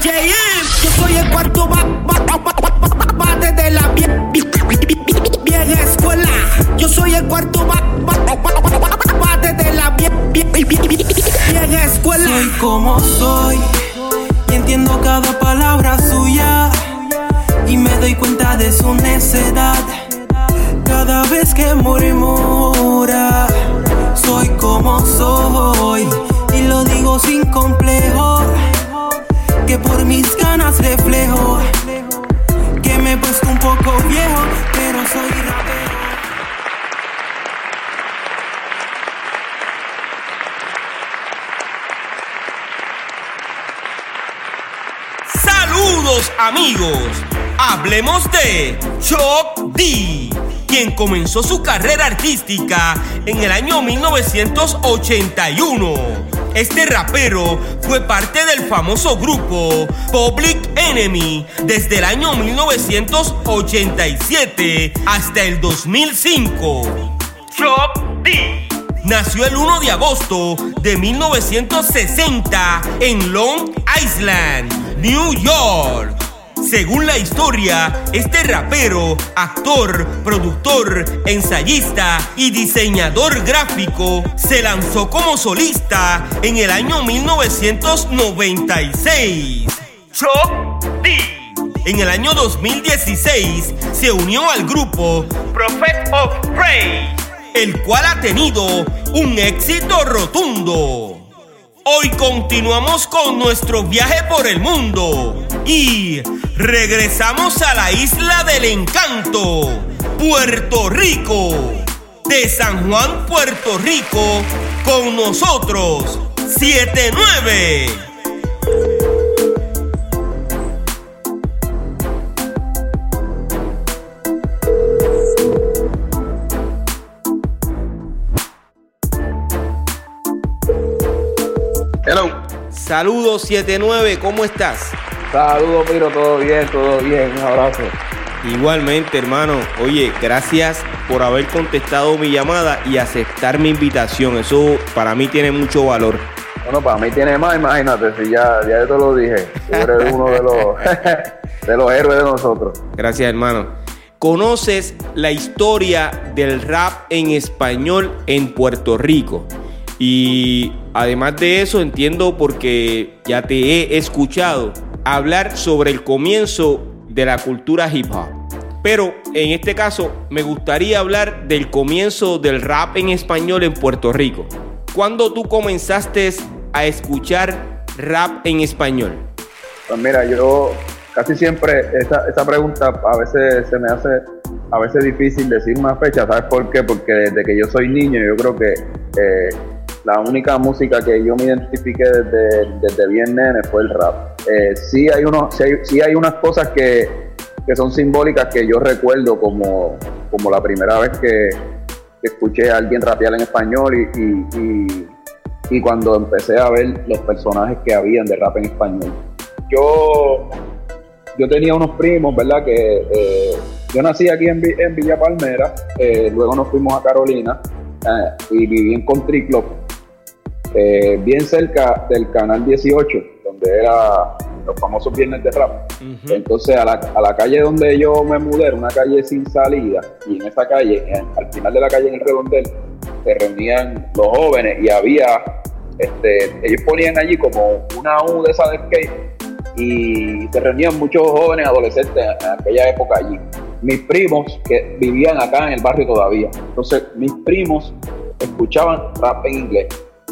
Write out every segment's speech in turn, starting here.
JM. Yo soy el cuarto bate de la vieja escuela. Yo soy el cuarto bate de la vieja escuela. Soy como soy y entiendo cada palabra suya y me doy cuenta de su necedad cada vez que murmura. Soy como soy y lo digo sin complejo que por mis ganas reflejo que me he puesto un poco viejo, pero soy rapero. Saludos amigos, hablemos de Chuck D, quien comenzó su carrera artística en el año 1981. Este rapero fue parte del famoso grupo Public Enemy desde el año 1987 hasta el 2005. Chuck D nació el 1 de agosto de 1960 en Long Island, New York. Según la historia, este rapero, actor, productor, ensayista y diseñador gráfico se lanzó como solista en el año 1996. Chuck D. En el año 2016 se unió al grupo Prophet of Praise, el cual ha tenido un éxito rotundo. Hoy continuamos con nuestro viaje por el mundo y regresamos a la isla del encanto, Puerto Rico. De San Juan, Puerto Rico, con nosotros, 79. Saludos 79, ¿cómo estás? Saludos, Miro, todo bien, todo bien. Un abrazo. Igualmente, hermano. Oye, gracias por haber contestado mi llamada y aceptar mi invitación. Eso para mí tiene mucho valor. Bueno, para mí tiene más, imagínate, si ya, ya te lo dije. Tú eres uno de los, de los héroes de nosotros. Gracias, hermano. ¿Conoces la historia del rap en español en Puerto Rico? Y además de eso, entiendo porque ya te he escuchado hablar sobre el comienzo de la cultura hip hop. Pero en este caso me gustaría hablar del comienzo del rap en español en Puerto Rico. ¿Cuándo tú comenzaste a escuchar rap en español? Pues mira, yo casi siempre esa, esa pregunta a veces se me hace a veces difícil decir una fecha, ¿sabes por qué? Porque desde que yo soy niño yo creo que eh, la única música que yo me identifiqué desde, desde bien nene fue el rap. Eh, sí, hay unos, sí, hay, unas cosas que, que son simbólicas que yo recuerdo como, como la primera vez que, escuché a alguien rapear en español y, y, y, cuando empecé a ver los personajes que habían de rap en español. Yo, yo tenía unos primos, ¿verdad? Que eh, yo nací aquí en, en Villa Palmera, eh, luego nos fuimos a Carolina y viví en Country eh, bien cerca del canal 18, donde era los famosos viernes de rap. Entonces a la, a la calle donde yo me mudé, era una calle sin salida, y en esa calle, en- al final de la calle en el redondel, se reunían los jóvenes y había, este, ellos ponían allí como una U de esa de skate y se reunían muchos jóvenes adolescentes en aquella época allí. Mis primos que vivían acá en el barrio todavía. Entonces mis primos escuchaban rap en inglés,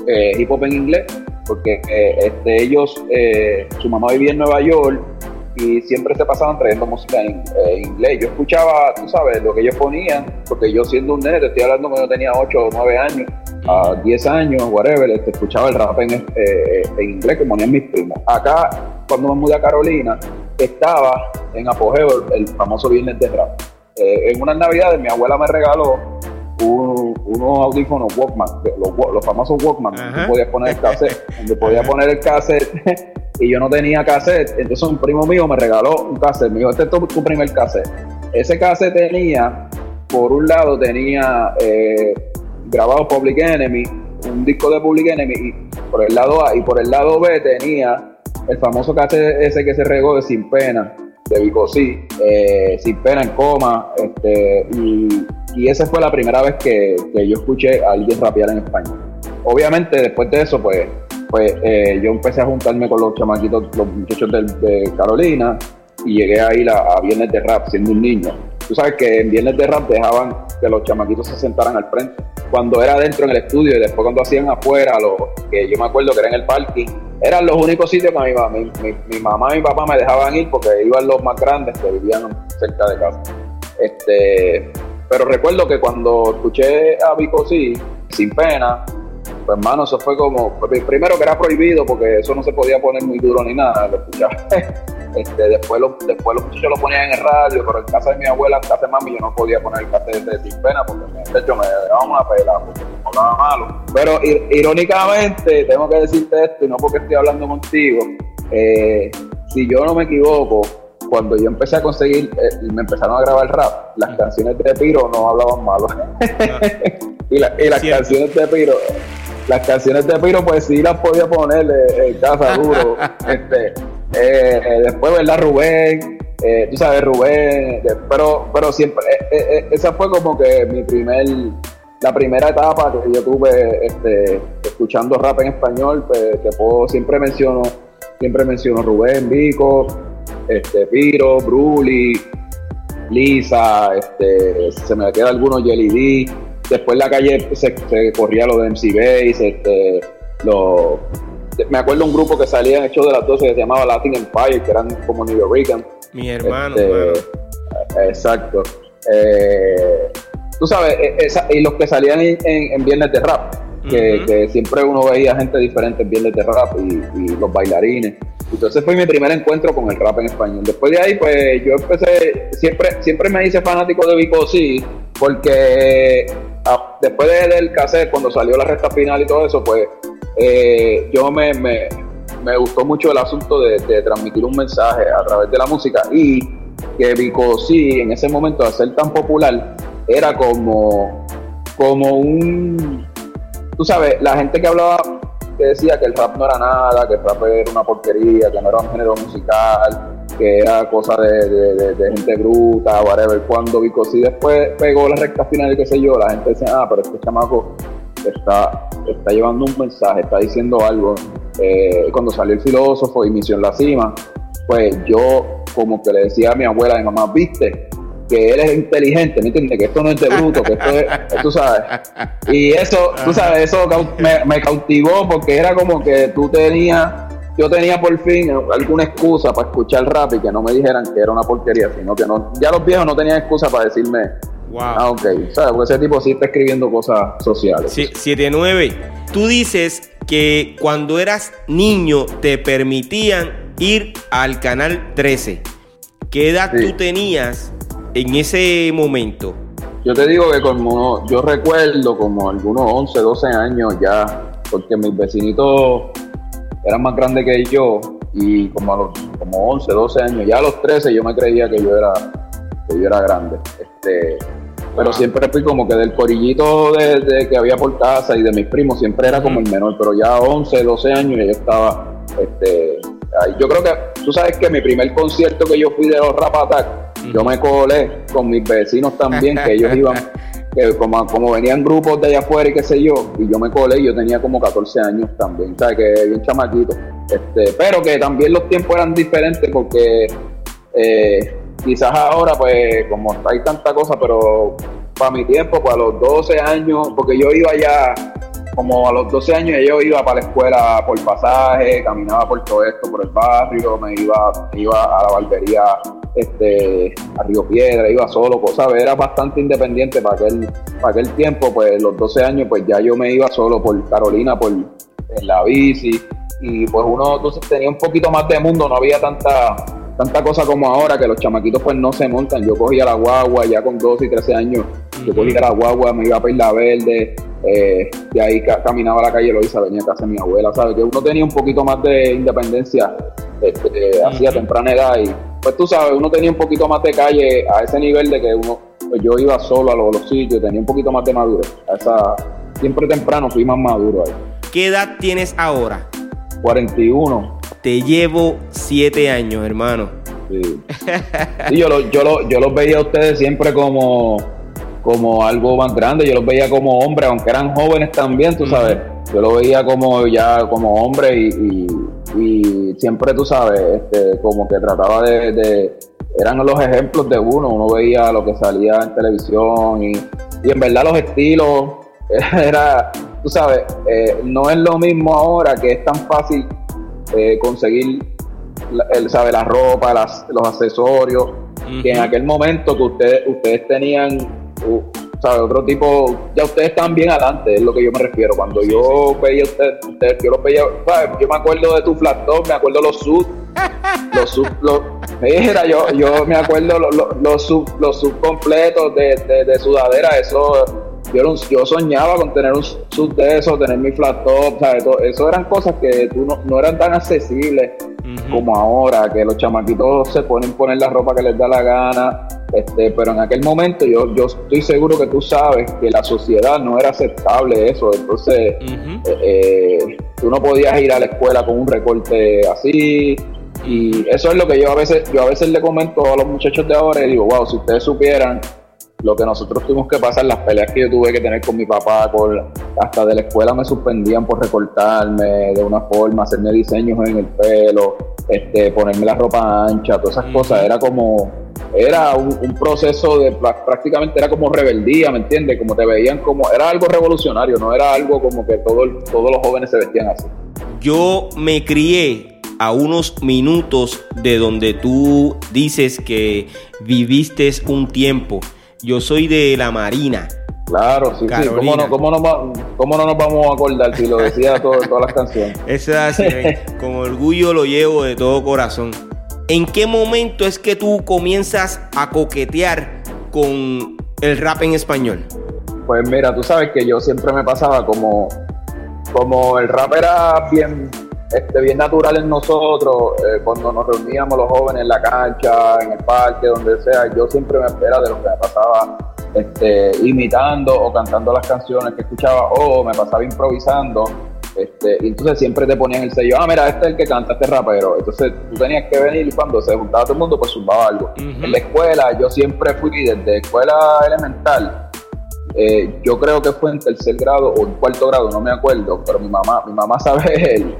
eh, hip hop en inglés, porque eh, este, ellos, eh, su mamá vivía en Nueva York y siempre se pasaban trayendo música en eh, inglés. Yo escuchaba, tú sabes, lo que ellos ponían, porque yo siendo un nene, estoy hablando cuando tenía 8 o 9 años, a 10 años, whatever, este, escuchaba el rap en, inglés que ponían mis primos. Acá, cuando me mudé a Carolina, estaba en apogeo el, famoso viernes de rap. En unas navidades mi abuela me regaló un- unos audífonos Walkman, los, famosos Walkman, donde podías poner el cassette, donde podías poner el cassette y yo no tenía cassette, entonces un primo mío me regaló un cassette, me dijo, este es tu, tu primer cassette. Ese cassette tenía, por un lado tenía eh, grabado Public Enemy, un disco de Public Enemy, y por el lado A, y por el lado B tenía el famoso cassette ese que se regó de Sin Pena, de Vicosí, eh, Sin Pena en Coma, este, y, y esa fue la primera vez que, que yo escuché a alguien rapear en español. Obviamente después de eso, pues, pues eh, yo empecé a juntarme con los chamaquitos, los muchachos de, Carolina, y llegué a ir a, a Viernes de Rap siendo un niño. Tú sabes que en Viernes de Rap dejaban que los chamaquitos se sentaran al frente. Cuando era dentro en el estudio y después cuando hacían afuera, lo, que yo me acuerdo que era en el parking, eran los únicos sitios que mi, mi, mi- mi mamá y mi papá me dejaban ir porque iban los más grandes que vivían cerca de casa. Este, pero recuerdo que cuando escuché a Vico sí, sin pena, pues hermano, eso fue como, pues, primero que era prohibido porque eso no se podía poner muy duro ni nada, lo escuchaba. Este, después, lo- después los muchachos lo ponían en el radio, pero en casa de mi abuela, en casa de mami, yo no podía poner el cassette de sin pena porque de hecho me daban una pela porque me hablaba malo. Pero ir- irónicamente, tengo que decirte esto, y no porque estoy hablando contigo, eh, si yo no me equivoco, cuando yo empecé a conseguir, eh, me empezaron a grabar rap, las canciones de Piro no hablaban malo. y, la- y las Cierto. canciones de Piro, las canciones de Piro, pues sí las podía poner eh, en casa duro. este, eh, eh, después, ¿verdad? Rubén, eh, tú sabes, Rubén, de- pero, pero siempre, esa fue como que mi primer, la primera etapa que yo tuve este, escuchando rap en español, pues, que puedo, siempre menciono, siempre menciono Rubén, Vico, este, Piro, Bruli, Lisa, este, se me queda alguno Jelly D. Después la calle se, se corría lo de MC Base, este, lo, me acuerdo un grupo que salía en el show de las 12 que se llamaba Latin Empire, que eran como New York. Mi hermano, Este. Exacto. Eh, tú sabes, esa- y los que salían en, en- en Viernes de Rap, que, siempre uno veía gente diferente en Viernes de Rap y, y los bailarines. Entonces fue mi primer encuentro con el rap en español. Después de ahí, pues yo empecé, siempre, siempre me hice fanático de Vico porque ah, después de- del cassette, cuando salió la recta final y todo eso, pues eh, yo me, me, me gustó mucho el asunto de, de transmitir un mensaje a través de la música y que Vico en ese momento, al ser tan popular, era como, como un, tú sabes, la gente que hablaba, que decía que el rap no era nada, que el rap era una porquería, que no era un género musical, que era cosa de, de- de- gente bruta, whatever. Cuando Vico sí después pegó la recta final y qué sé yo, la gente decía, ah, pero este chamaco está, está llevando un mensaje, está diciendo algo. Eh, cuando salió el filósofo y Misión La Cima, pues yo como que le decía a mi abuela, mi mamá, viste, que él es inteligente, ¿me entiendes? Que esto no es de bruto, que esto es, tú sabes. Y eso, tú sabes, eso me, me cautivó porque era como que tú tenías, yo tenía por fin alguna excusa para escuchar rap y que no me dijeran que era una porquería, sino que no, ya los viejos no tenían excusa para decirme, Wow. ah, ok, ¿sabes? Porque ese tipo sí está escribiendo cosas sociales. Sí, 7-9. Tú dices que cuando eras niño te permitían ir al canal 13. ¿Qué edad Sí. tú tenías en ese momento? Yo te digo que como yo recuerdo como algunos 11, 12 años ya, porque mis vecinitos eran más grandes que yo y como a los como 11, 12 años, ya a los 13 yo me creía que yo era que yo era grande. Este, pero siempre fui como que del corillito de, de que había por casa y de mis primos siempre era como el menor, pero ya 11, 12 años yo estaba este ahí. yo creo que tú sabes que mi primer concierto que yo fui de los Rap Attack, yo me colé con mis vecinos también que ellos iban que como, como venían grupos de allá afuera y qué sé yo, y yo me colé y yo tenía como 14 años también, sea que bien chamaquito. Este, pero que también los tiempos eran diferentes porque eh, quizás ahora pues como hay tanta cosa, pero para mi tiempo, pues a los 12 años, porque yo iba ya como a los 12 años yo iba para la escuela por pasaje, caminaba por todo esto, por el barrio, me iba, me iba a la barbería este, a Río Piedra, iba solo, pues, ¿sabes? Era bastante independiente para aquel, para aquel tiempo, pues los 12 años, pues ya yo me iba solo por Carolina, por en la bici, y pues uno entonces tenía un poquito más de mundo, no había tanta tanta cosa como ahora que los chamaquitos pues no se montan. Yo cogía la guagua ya con 12 y 13 años, yo cogía la guagua, me iba a Isla Verde, eh, de ahí ca- caminaba a la calle Loiza, venía a casa de mi abuela, ¿sabes? Que uno tenía un poquito más de independencia este, hacía temprana edad y pues tú sabes, uno tenía un poquito más de calle a ese nivel de que uno, pues yo iba solo a los, los sitios, tenía un poquito más de madurez. A esa, siempre temprano fui más maduro ahí. ¿Qué edad tienes ahora? 41. te llevo siete años, hermano. Sí. Sí, yo, lo- yo, lo- yo los veía a ustedes siempre como, como algo más grande. Yo los veía como hombres, aunque eran jóvenes también, tú sabes. Yo lo veía como ya como hombre y, y- y siempre, tú sabes, este, como que trataba de, de- Eran los ejemplos de uno. Uno veía lo que salía en televisión y, y en verdad los estilos era, tú sabes, eh, no es lo mismo ahora que es tan fácil eh, conseguir la, el, sabe, la ropa, las- los accesorios, que en aquel momento que ustedes, ustedes tenían, uh, sabe, otro tipo, ya ustedes están bien adelante, es lo que yo me refiero. Cuando yo veía ustedes, ustedes, yo los veía, ¿sabes? yo me acuerdo de tu flat top, me acuerdo los sud, los sub, los, mira, yo, yo me acuerdo los, los, los sub, los sub completos de, de, de sudadera, eso, yo, era un- yo soñaba con tener un sub de eso, tener mi flat top, ¿sabes? Todo- eso eran cosas que tú no, no eran tan accesibles como ahora, que los chamaquitos se ponen poner la ropa que les da la gana, este, pero en aquel momento yo, yo estoy seguro que tú sabes que la sociedad no era aceptable eso, entonces eh, eh, tú no podías ir a la escuela con un recorte así y eso es lo que yo a veces yo a veces le comento a los muchachos de ahora y digo wow si ustedes supieran lo que nosotros tuvimos que pasar las peleas que yo tuve que tener con mi papá con, hasta de la escuela me suspendían por recortarme de una forma hacerme diseños en el pelo este ponerme la ropa ancha todas esas cosas era como era un, un proceso de prácticamente era como rebeldía, ¿me entiendes? Como te veían como era algo revolucionario, no era algo como que todo todos los jóvenes se vestían así. Yo me crié a unos minutos de donde tú dices que viviste un tiempo. Yo soy de la Marina. Claro, sí, sí. ¿Cómo no, cómo, no, va- cómo no nos vamos a acordar si lo decía todo, todas las canciones? Eso es así, con orgullo lo llevo de todo corazón. ¿En qué momento es que tú comienzas a coquetear con el rap en español? Pues mira, tú sabes que yo siempre me pasaba como, como el rap era bien, este, bien natural en nosotros, eh, cuando nos reuníamos los jóvenes en la cancha, en el parque, donde sea, yo siempre me espera de lo que me pasaba este, imitando o cantando las canciones que escuchaba o me pasaba improvisando. Este, y entonces siempre te ponían el sello, ah, mira, este es el que canta, este rapero. Entonces tú tenías que venir cuando se juntaba todo el mundo, pues zumbaba algo. En la escuela, yo siempre fui desde escuela elemental eh, yo creo que fue en tercer grado o en cuarto grado, no me acuerdo, pero mi mamá, mi mamá sabe el-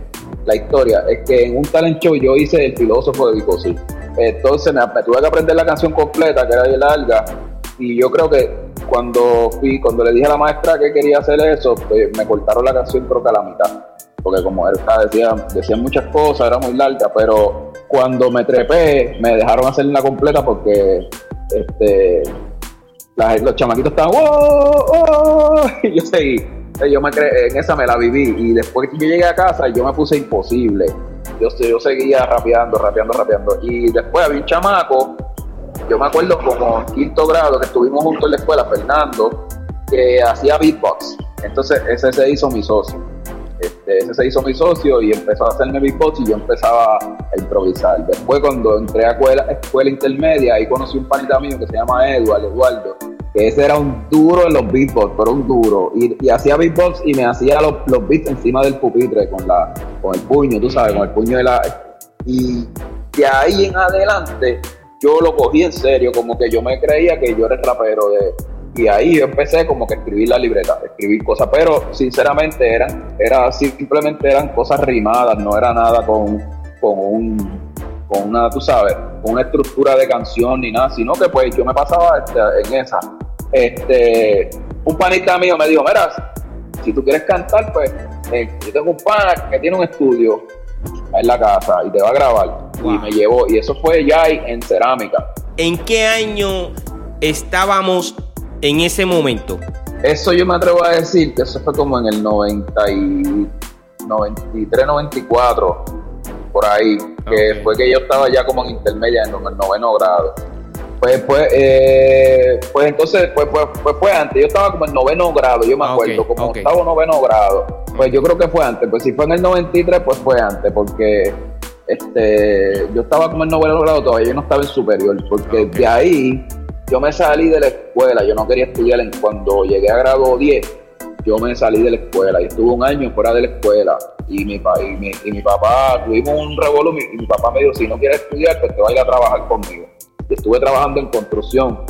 la historia. Es que en un talent show yo hice el filósofo de Vicosí. Entonces me, tuve que aprender la canción completa, que era bien larga, y yo creo que cuando fui, cuando le dije a la maestra que quería hacer eso, pues me cortaron la canción creo que a la mitad. Porque como era, decía, decían muchas cosas, era muy larga, pero cuando me trepé, me dejaron hacerla completa porque este los chamaquitos estaban ¡wow! y yo seguí yo me en esa me la viví. Y después que yo llegué a casa yo me puse imposible. Yo, yo seguía rapeando rapeando rapeando. Y después había un chamaco yo me acuerdo como en quinto grado que estuvimos juntos en la escuela Fernando que hacía beatbox. Entonces ese se hizo mi socio. Este, ese se hizo mi socio y empezó a hacerme beatbox y yo empezaba a improvisar. Después cuando entré a escuela, escuela intermedia, ahí conocí un panita mío que se llama Eduardo, Eduardo, que ese era un duro en los beatbox, pero un duro. Y, y hacía beatbox y me hacía los, los beats encima del pupitre con, la, con el puño, tú sabes, con el puño de la... Y de ahí en adelante yo lo cogí en serio, como que yo me creía que yo era el rapero de... Y ahí yo empecé como que a escribir la libreta, escribir cosas, pero sinceramente eran, era simplemente eran cosas rimadas, no era nada con, con un, con una, tú sabes, con una estructura de canción ni nada, sino que pues yo me pasaba este, en esa. Este, un panita mío me dijo, mira, si tú quieres cantar, pues eh, yo tengo un pana que tiene un estudio en la casa y te va a grabar. Wow. Y me llevó, y eso fue ya en cerámica. ¿En qué año estábamos en ese momento? Eso yo me atrevo a decir que eso fue como en el 90 y 93, 94, por ahí, que fue que yo estaba ya como en intermedia, en el noveno grado. Pues, pues, eh, pues entonces, pues, pues, pues fue antes, yo estaba como en noveno grado, yo me Ah, acuerdo, como ok. octavo noveno grado. Pues yo creo que fue antes, pues si fue en el 93, pues fue antes, porque este, yo estaba como en noveno grado, todavía yo no estaba en superior, porque de ahí yo me salí de la escuela, yo no quería estudiar en, cuando llegué a grado 10, yo me salí de la escuela y estuve un año fuera de la escuela y mi, y mi, y mi papá, tuvimos un revolú y mi papá me dijo, si no quieres estudiar, pues te vas a ir a trabajar conmigo. Y estuve trabajando en construcción.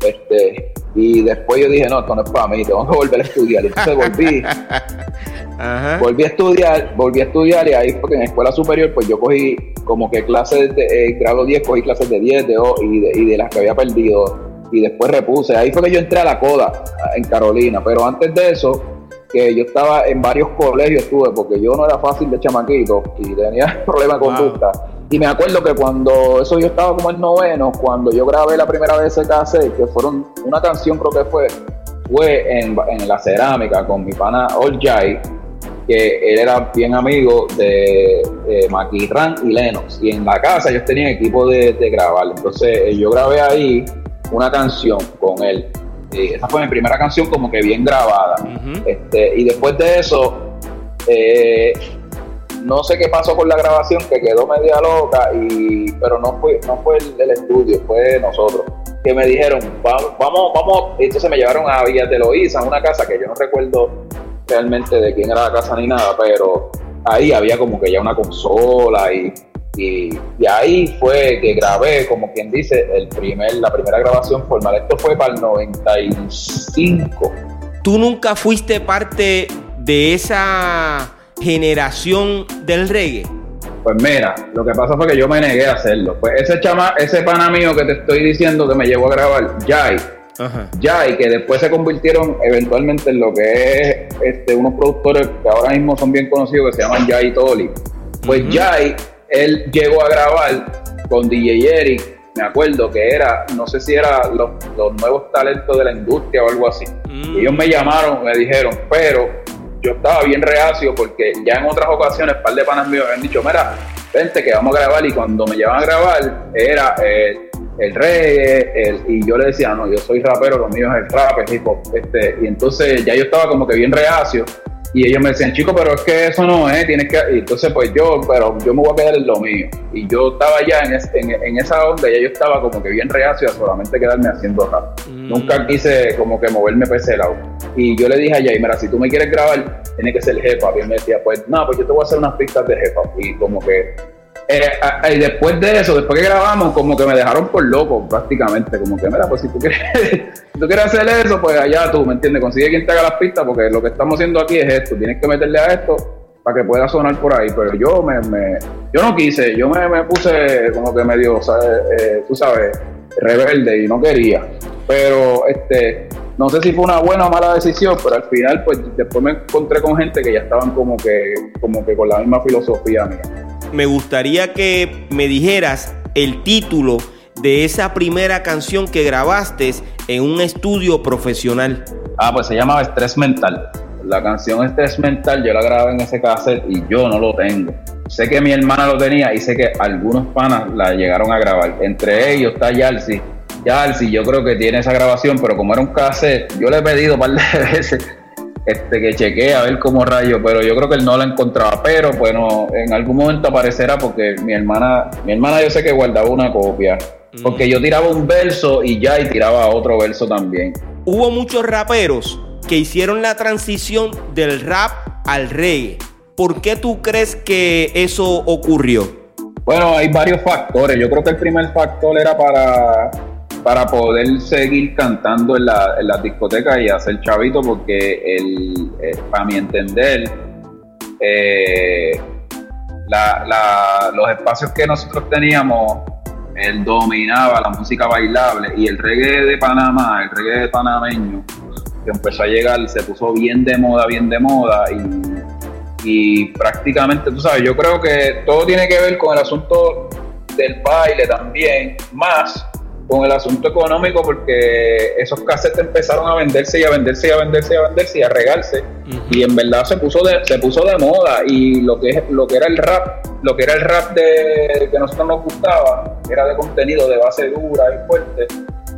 Este, y después yo dije, no, esto no es para mí, tengo que volver a estudiar. Entonces volví. Volví a estudiar, volví a estudiar y ahí porque en escuela superior pues yo cogí como que clases de eh, grado 10, cogí clases de 10 de, y, de, y de las que había perdido y después repuse. Ahí fue que yo entré a la coda en Carolina, pero antes de eso, que yo estaba en varios colegios, estuve, porque yo no era fácil de chamaquito y tenía problemas de conducta. Y me acuerdo que cuando eso yo estaba como en noveno, cuando yo grabé la primera vez ese cassette, que fueron una canción creo que fue, fue en, la cerámica con mi pana Old Jai, que él era bien amigo de Maquirran y Lennox. Y en la casa ellos tenían equipo de, de grabar. Entonces eh, yo grabé ahí una canción con él. Y esa fue mi primera canción como que bien grabada. este, y después de eso, eh, no sé qué pasó con la grabación, que quedó media loca, y, pero no fue, no fue el, estudio, fue nosotros. Que me dijeron, vamos, vamos, vamos, entonces me llevaron a Villa de Loíza, una casa que yo no recuerdo realmente de quién era la casa ni nada, pero ahí había como que ya una consola y y, ahí fue que grabé, como quien dice, el primer, la primera grabación formal. Esto fue para el 95. ¿Tú nunca fuiste parte de esa generación del reggae? Pues mira, lo que pasa fue que yo me negué a hacerlo. Pues ese chama, ese pana mío que te estoy diciendo que me llevó a grabar, Jai, Jai, que después se convirtieron eventualmente en lo que es este, unos productores que ahora mismo son bien conocidos que se llaman Jai Toli. Pues Jai él llegó a grabar con DJ Eric, me acuerdo que era, no sé si era los, nuevos talentos de la industria o algo así. Mm. Ellos me llamaron, me dijeron, pero yo estaba bien reacio porque ya en otras ocasiones, un par de panas míos habían dicho, mira, vente que vamos a grabar y cuando me llevan a grabar era el, el reggae, y yo le decía, no, yo soy rapero, lo mío es el rap, el hip hop, este, y entonces ya yo estaba como que bien reacio y ellos me decían, chico, pero es que eso no es, tienes que... Y entonces, pues yo, pero yo me voy a quedar en lo mío. Y yo estaba ya en, en, esa onda, ya yo estaba como que bien reacio a solamente quedarme haciendo rap. Mm. Nunca quise como que moverme para ese lado. Y yo le dije a Jay, mira, si tú me quieres grabar, tiene que ser jefa. Y él me decía, pues, no, pues yo te voy a hacer unas pistas de jefa. Y como que eh, y después de eso, después que grabamos, como que me dejaron por loco prácticamente. Como que, mira, pues si tú quieres, si tú quieres hacer eso, pues allá tú, ¿me entiendes? Consigue quien te haga las pistas, porque lo que estamos haciendo aquí es esto. Tienes que meterle a esto para que pueda sonar por ahí. Pero yo me, me yo no quise, yo me, me puse como que medio, eh, tú sabes, rebelde y no quería. Pero este, no sé si fue una buena o mala decisión, pero al final, pues después me encontré con gente que ya estaban como que, como que con la misma filosofía mía me gustaría que me dijeras el título de esa primera canción que grabaste en un estudio profesional. Ah, pues se llamaba Estrés Mental. La canción Estrés Mental yo la grabé en ese cassette y yo no lo tengo. Sé que mi hermana lo tenía y sé que algunos panas la llegaron a grabar. Entre ellos está Yalsi. Yalsi yo creo que tiene esa grabación, pero como era un cassette, yo le he pedido un par de veces este, que chequee a ver cómo rayo, pero yo creo que él no la encontraba. Pero bueno, en algún momento aparecerá porque mi hermana, mi hermana yo sé que guardaba una copia. Porque yo tiraba un verso y ya y tiraba otro verso también. Hubo muchos raperos que hicieron la transición del rap al reggae. ¿Por qué tú crees que eso ocurrió? Bueno, hay varios factores. Yo creo que el primer factor era para para poder seguir cantando en la, en discoteca y hacer chavito, porque el, eh, para mi entender, eh, los espacios que nosotros teníamos, él dominaba la música bailable y el reggae de Panamá, el reggae panameño, que empezó a llegar, se puso bien de moda, bien de moda y, y prácticamente, tú sabes, yo creo que todo tiene que ver con el asunto del baile también, más con el asunto económico porque esos cassettes empezaron a venderse y a venderse y a venderse y a venderse y a regarse. Y en verdad se puso de, se puso de moda. Y lo que es lo que era el rap lo que era el rap de que nosotros nos gustaba era de contenido de base dura y fuerte.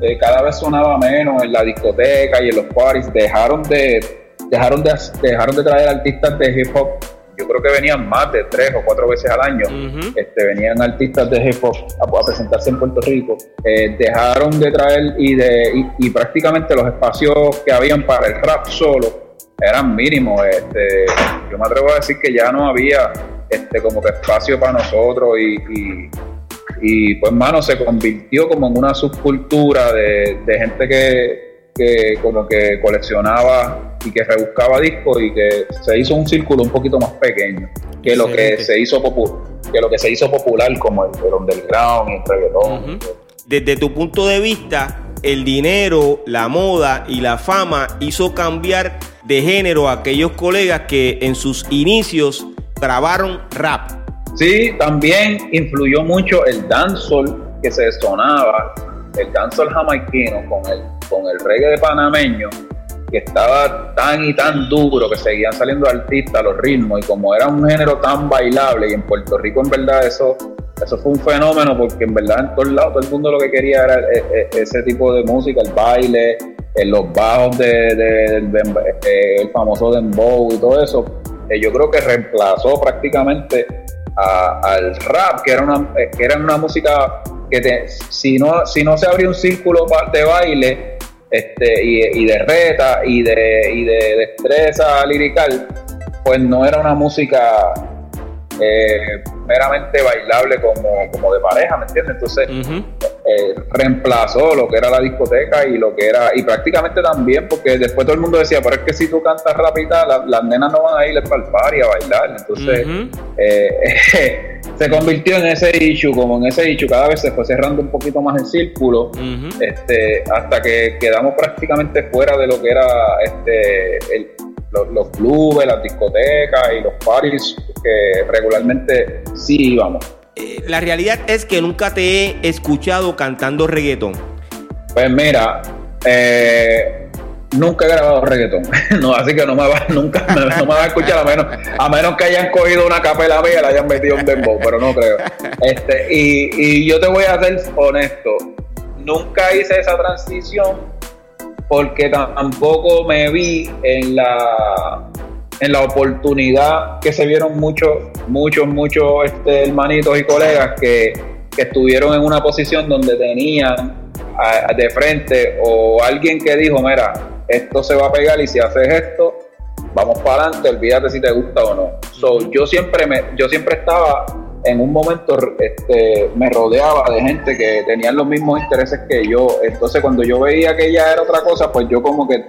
Eh, cada vez sonaba menos en la discoteca y en los parties. Dejaron de dejaron de dejaron de traer artistas de hip hop yo creo que venían más de tres o cuatro veces al año, este, venían artistas de hip hop a, presentarse en Puerto Rico, eh, dejaron de traer y, de, y, prácticamente los espacios que habían para el rap solo eran mínimos. Este, yo me atrevo a decir que ya no había este, como que espacio para nosotros y, y, pues, mano, se convirtió como en una subcultura de, gente que, que como que coleccionaba y que rebuscaba discos y que se hizo un círculo un poquito más pequeño que lo que se hizo que lo que se hizo popular como el, el underground y el reggaetón. Desde tu punto de vista, el dinero, la moda y la fama hizo cambiar de género a aquellos colegas que en sus inicios grabaron rap. Sí, también influyó mucho el dancehall que se sonaba, el dancehall jamaiquino con el, con el reggae panameño, que estaba tan y tan duro que seguían saliendo artistas los ritmos y como era un género tan bailable y en Puerto Rico en verdad eso eso fue un fenómeno porque en verdad en todos lados todo el mundo lo que quería era eh, eh, ese tipo de música, el baile, eh, los bajos de, el famoso dembow y todo eso. yo creo que reemplazó prácticamente al rap, que era una, que era una música que si no si no se abría un círculo de baile este, y, de reta y de, y de destreza lirical, pues no era una música eh, meramente bailable como, como de pareja, ¿me entiendes? Entonces eh, reemplazó lo que era la discoteca y lo que era, y prácticamente también, porque después todo el mundo decía, pero es que si tú cantas rápida, las nenas no van a ir al party a bailar, entonces eh, se convirtió en ese issue, como en ese issue, cada vez se fue cerrando un poquito más el círculo, este, hasta que quedamos prácticamente fuera de lo que era este el los, clubes, las discotecas y los parties que regularmente sí íbamos. Eh, la realidad es que nunca te he escuchado cantando reggaetón. Pues mira, eh, nunca he grabado reggaetón, no, así que no me va, nunca no me va a escuchar a menos, a menos que hayan cogido una capela mía y la hayan metido en dembow, pero no creo. Este, y, y yo te voy a ser honesto, nunca hice esa transición porque tampoco me vi en la en la oportunidad que se vieron muchos, muchos, muchos este, hermanitos y colegas que, estuvieron en una posición donde tenían de frente o alguien que dijo, mira, esto se va a pegar y si haces esto, vamos para adelante, olvídate si te gusta o no. So, yo siempre me, yo siempre estaba en un momento este, me rodeaba de gente que tenían los mismos intereses que yo. Entonces cuando yo veía que ella era otra cosa, pues yo como que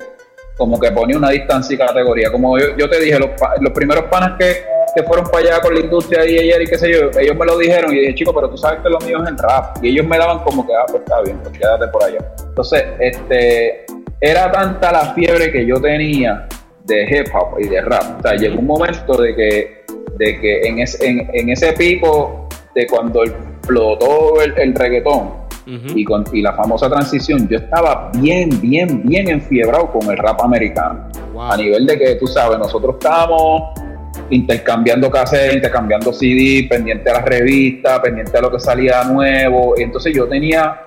como que ponía una distancia y categoría. Como yo, te dije, los, primeros panas que, que, fueron para allá con la industria y ayer y qué sé yo, ellos me lo dijeron y dije, chico, pero tú sabes que lo mío es el rap. Y ellos me daban como que, ah, pues está bien, pues quédate por allá. Entonces, este, era tanta la fiebre que yo tenía de hip hop y de rap. O sea, llegó un momento de que de que en, en, ese pico de cuando explotó el, el reggaetón y, con, y la famosa transición, yo estaba bien, bien, bien enfiebrado con el rap americano. A nivel de que, tú sabes, nosotros estábamos intercambiando cassettes, intercambiando CD, pendiente a las revistas, pendiente a lo que salía nuevo. Y entonces yo tenía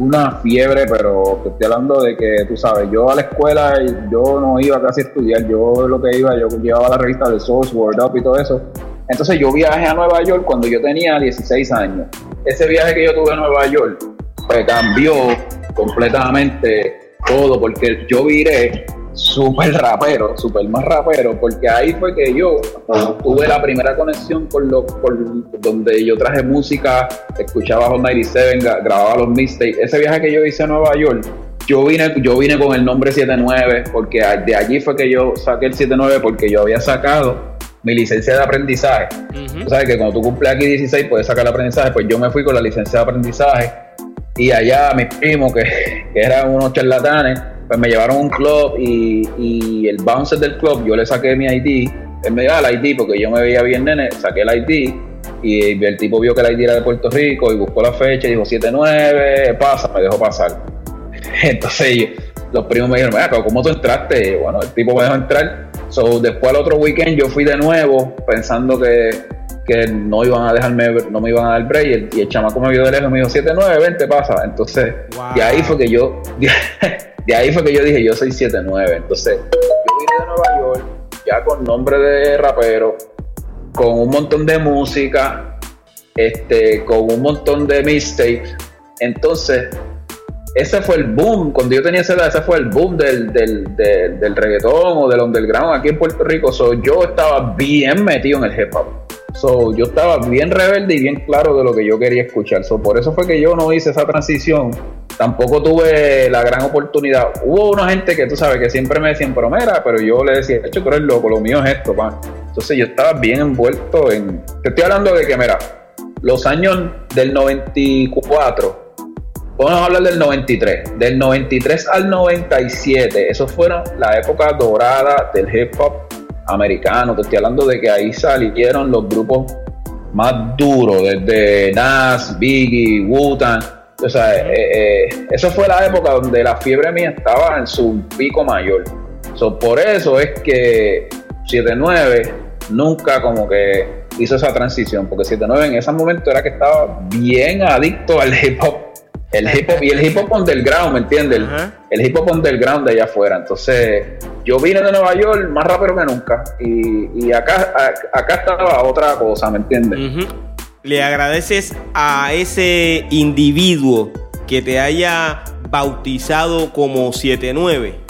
una fiebre, pero te estoy hablando de que, tú sabes, yo a la escuela yo no iba casi a estudiar, yo lo que iba, yo llevaba la revista de Source, Word Up y todo eso. Entonces yo viajé a Nueva York cuando yo tenía 16 años. Ese viaje que yo tuve a Nueva York, pues cambió completamente todo, porque yo viré súper rapero, súper más rapero, porque ahí fue que yo tuve la primera conexión con lo, donde yo traje música, escuchaba Hot 97, grababa los mixtapes. Ese viaje que yo hice a Nueva York, yo vine, yo vine con el nombre 79, porque de allí fue que yo saqué el 79, porque yo había sacado mi licencia de aprendizaje. Tú sabes que cuando tú cumples aquí 16 puedes sacar el aprendizaje, pues yo me fui con la licencia de aprendizaje y allá mis primos, que, que eran unos charlatanes, pues me llevaron a un club y, el bouncer del club, yo le saqué mi ID, él me dio el ID porque yo me veía bien nene, saqué el ID y el tipo vio que el ID era de Puerto Rico y buscó la fecha y dijo 7-9, pasa, me dejó pasar. Entonces los primos me dijeron, mira, ¿cómo tú entraste? bueno, el tipo me dejó entrar. So, después al otro weekend yo fui de nuevo pensando que, no iban a dejarme, no me iban a dar break y el, chamaco me vio de lejos y me dijo 7-9, vente, pasa. Entonces, y ahí fue que yo, de ahí fue que yo dije, yo soy 7-9. Entonces, yo vine de Nueva York, ya con nombre de rapero, con un montón de música, este, con un montón de mistakes. Entonces, ese fue el boom, cuando yo tenía esa edad, ese fue el boom del, del, del, reggaetón o del underground aquí en Puerto Rico. So, yo estaba bien metido en el hip hop. So, yo estaba bien rebelde y bien claro de lo que yo quería escuchar. So, por eso fue que yo no hice esa transición. Tampoco tuve la gran oportunidad. Hubo una gente que tú sabes que siempre me decían, pero mira, pero yo le decía, hecho, tú eres loco, lo mío es esto, pa. Entonces yo estaba bien envuelto en. Te estoy hablando de que, mira, los años del 94 Vamos a hablar del 93. Del 93 al 97, eso fueron la época dorada del hip hop americano. Te estoy hablando de que ahí salieron los grupos más duros, desde Nas, Biggie, Wu-Tang. O sea, eh, eh, eso fue la época donde la fiebre mía estaba en su pico mayor. por eso es que 79 nunca como que hizo esa transición, porque 79 en ese momento era que estaba bien adicto al hip hop el hip hop y el hip hop underground, ¿me entiendes? El, hip hop underground de allá afuera. Entonces, yo vine de Nueva York más rápido que nunca. Y, acá, acá estaba otra cosa, ¿me entiendes? Le agradeces a ese individuo que te haya bautizado como 79.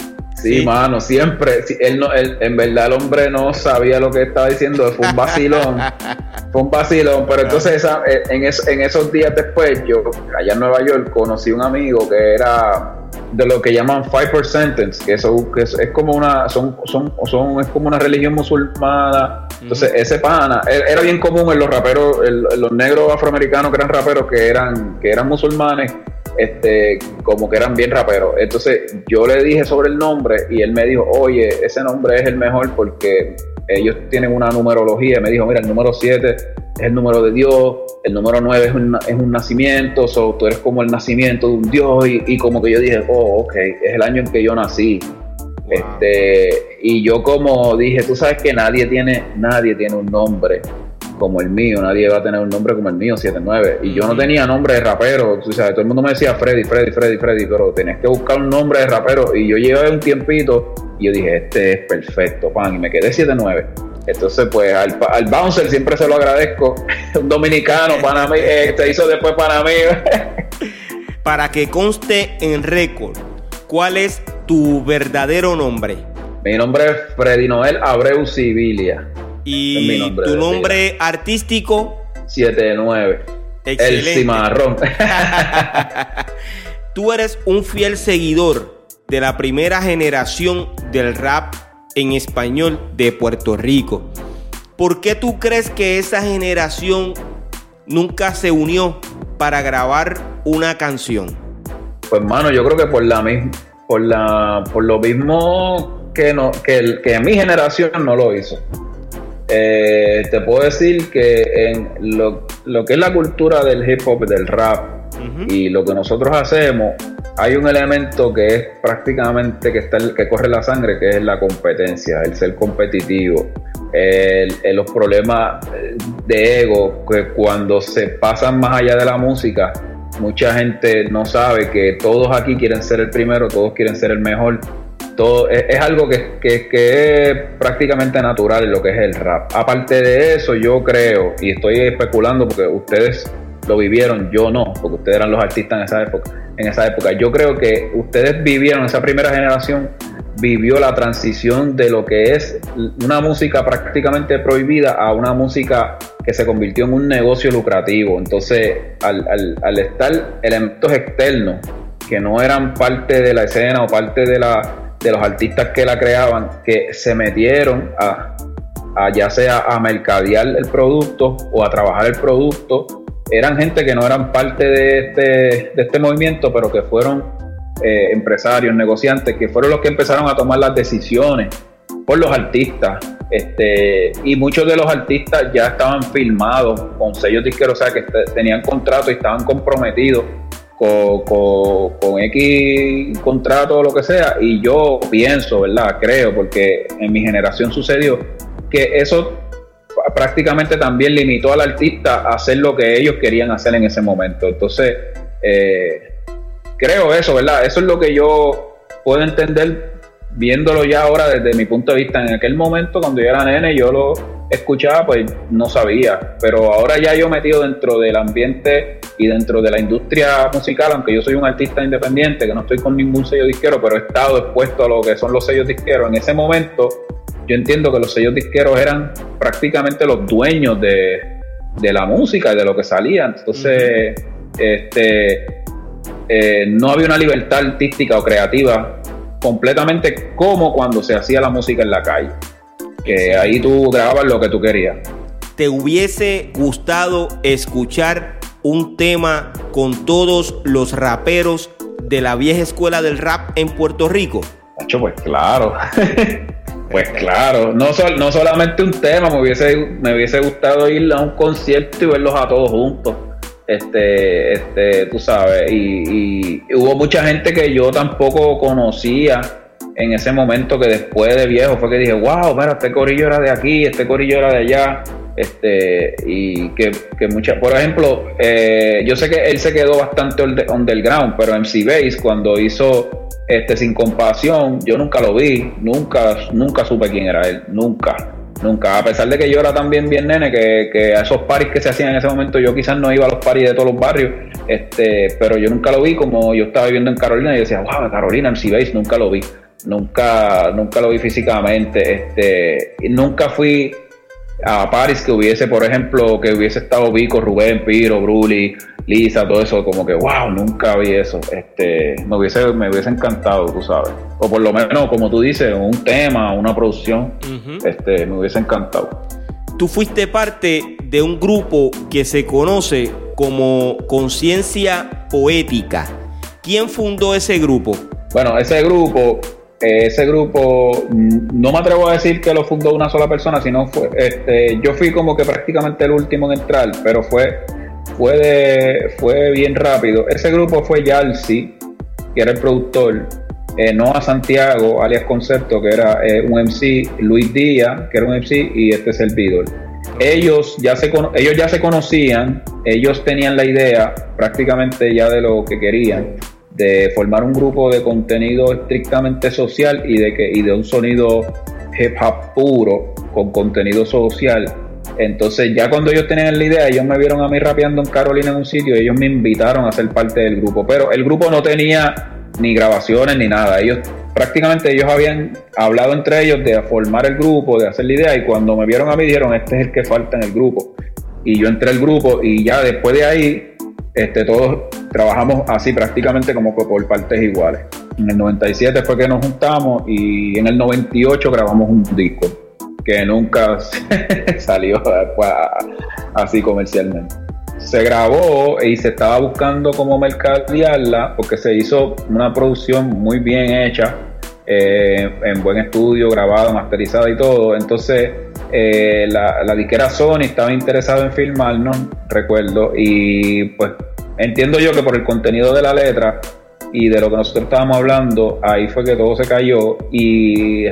Sí, mano, siempre. Él no, él, en verdad el hombre no sabía lo que estaba diciendo, fue un vacilón. fue un vacilón, pero entonces eh, en, en esos días después, yo allá en Nueva York conocí un amigo que era de lo que llaman Five Sentence, que, eso, que es, como una son, son, son, es como una religión musulmana. Entonces, ese pana era bien común en los raperos, los negros afroamericanos que eran raperos que eran, que eran musulmanes este, como que eran bien raperos. Entonces yo le dije sobre el nombre y él me dijo, oye, ese nombre es el mejor porque ellos tienen una numerología. Me dijo, mira, el número 7 es el número de Dios, el número 9 es un, es un nacimiento, so, tú eres como el nacimiento de un Dios y, como que yo dije, oh, ok, es el año en que yo nací. Este, y yo como dije, tú sabes que nadie tiene, nadie tiene un nombre como el mío, nadie va a tener un nombre como el mío, 79. Y yo no tenía nombre de rapero, tú sabes, todo el mundo me decía Freddy, Freddy, Freddy, Freddy, pero tenés que buscar un nombre de rapero. Y yo llevé un tiempito y yo dije, este es perfecto, pan, y me quedé 79. Entonces, pues al, al bouncer siempre se lo agradezco, un dominicano, para mí, eh, se hizo después para mí. para que conste en récord, ¿cuál es tu verdadero nombre? Mi nombre es Freddy Noel Abreu Civilia. Y tu nombre artístico. 79. El cimarrón. Tú eres un fiel seguidor de la primera generación del rap en español de Puerto Rico. ¿Por qué tú crees que esa generación nunca se unió para grabar una canción? Pues hermano, yo creo que por la misma, por la, por lo mismo que no, que, que mi generación no lo hizo. Eh, te puedo decir que en lo, que es la cultura del hip hop, del rap y lo que nosotros hacemos, hay un elemento que es prácticamente que, está que corre la sangre, que es la competencia, el ser competitivo, los problemas de ego, que cuando se pasan más allá de la música, mucha gente no sabe que todos aquí quieren ser el primero, todos quieren ser el mejor es, algo que, es prácticamente natural lo que es el rap. Aparte de eso, yo creo, y estoy especulando porque ustedes lo vivieron, yo no, porque ustedes eran los artistas en esa época. En esa época, yo creo que ustedes vivieron, esa primera generación vivió la transición de lo que es una música prácticamente prohibida a una música que se convirtió en un negocio lucrativo. Entonces, al, al, al estar elementos externos que no eran parte de la escena o parte de la de los artistas que la creaban que se metieron a, ya sea a mercadear el producto o a trabajar el producto, eran gente que no eran parte de este, de este movimiento, pero que fueron eh, empresarios, negociantes, que fueron los que empezaron a tomar las decisiones por los artistas. Este, y muchos de los artistas ya estaban filmados con sellos disqueros, o sea, que tenían contrato y estaban comprometidos con, con, X contrato o lo que sea, y yo pienso, ¿verdad? Creo, porque en mi generación sucedió, que eso prácticamente también limitó al artista a hacer lo que ellos querían hacer en ese momento. Entonces, eh, creo eso, ¿verdad? Eso es lo que yo puedo entender viéndolo ya ahora desde mi punto de vista. En aquel momento, cuando yo era nene, yo lo, escuchaba, pues no sabía. Pero ahora ya yo metido dentro del ambiente y dentro de la industria musical, aunque yo soy un artista independiente, que no estoy con ningún sello disquero, pero he estado expuesto a lo que son los sellos disqueros. En ese momento, yo entiendo que los sellos disqueros eran prácticamente los dueños de, la música y de lo que salía. Entonces, este, eh, no había una libertad artística o creativa completamente como cuando se hacía la música en la calle. Que ahí tú grababas lo que tú querías. ¿Te hubiese gustado escuchar un tema con todos los raperos de la vieja escuela del rap en Puerto Rico? pues claro. pues claro. No, no solamente un tema, me hubiese, me hubiese gustado ir a un concierto y verlos a todos juntos este, este, tú sabes, y, hubo mucha gente que yo tampoco conocía en ese momento que después de viejo fue que dije, wow, mira, este corillo era de aquí, este corillo era de allá, este, y que, que muchas, por ejemplo, eh, yo sé que él se quedó bastante underground, pero MC Base cuando hizo este Sin Compasión, yo nunca lo vi, nunca, nunca supe quién era él, nunca. Nunca, a pesar de que yo era también bien nene, que, a esos paris que se hacían en ese momento, yo quizás no iba a los paris de todos los barrios, este, pero yo nunca lo vi como yo estaba viviendo en Carolina y decía, wow, Carolina, en Base, nunca lo vi, nunca, nunca lo vi físicamente, este, nunca fui a Paris que hubiese, por ejemplo, que hubiese estado Vico, Rubén, Piro, Bruli, Lisa, todo eso, como que wow, nunca vi eso. Este, me hubiese, me hubiese encantado, tú sabes. O por lo menos, como tú dices, un tema, una producción, este, me hubiese encantado. Tú fuiste parte de un grupo que se conoce como Conciencia Poética. ¿Quién fundó ese grupo? Bueno, ese grupo ese grupo, no me atrevo a decir que lo fundó una sola persona, sino fue, este, yo fui como que prácticamente el último en entrar, pero fue, fue, fue bien rápido. Ese grupo fue Yalsi, que era el productor, eh, Noah Santiago, alias Concepto, que era eh, un MC, Luis Díaz, que era un MC, y este servidor. Ellos ya, se, ellos ya se conocían, ellos tenían la idea prácticamente ya de lo que querían de formar un grupo de contenido estrictamente social y de que y de un sonido hip hop puro con contenido social. Entonces ya cuando ellos tenían la idea, ellos me vieron a mí rapeando en Carolina en un sitio y ellos me invitaron a ser parte del grupo. Pero el grupo no tenía ni grabaciones ni nada. Ellos prácticamente ellos habían hablado entre ellos de formar el grupo, de hacer la idea y cuando me vieron a mí dijeron, este es el que falta en el grupo. Y yo entré al grupo y ya después de ahí este, todos trabajamos así prácticamente como por partes iguales. En el 97 fue que nos juntamos y en el 98 grabamos un disco que nunca salió así comercialmente. Se grabó y se estaba buscando cómo mercadearla porque se hizo una producción muy bien hecha, eh, en buen estudio, grabada, masterizada y todo. Entonces eh, la, la disquera Sony estaba interesada en filmarnos, recuerdo, y pues entiendo yo que por el contenido de la letra y de lo que nosotros estábamos hablando, ahí fue que todo se cayó y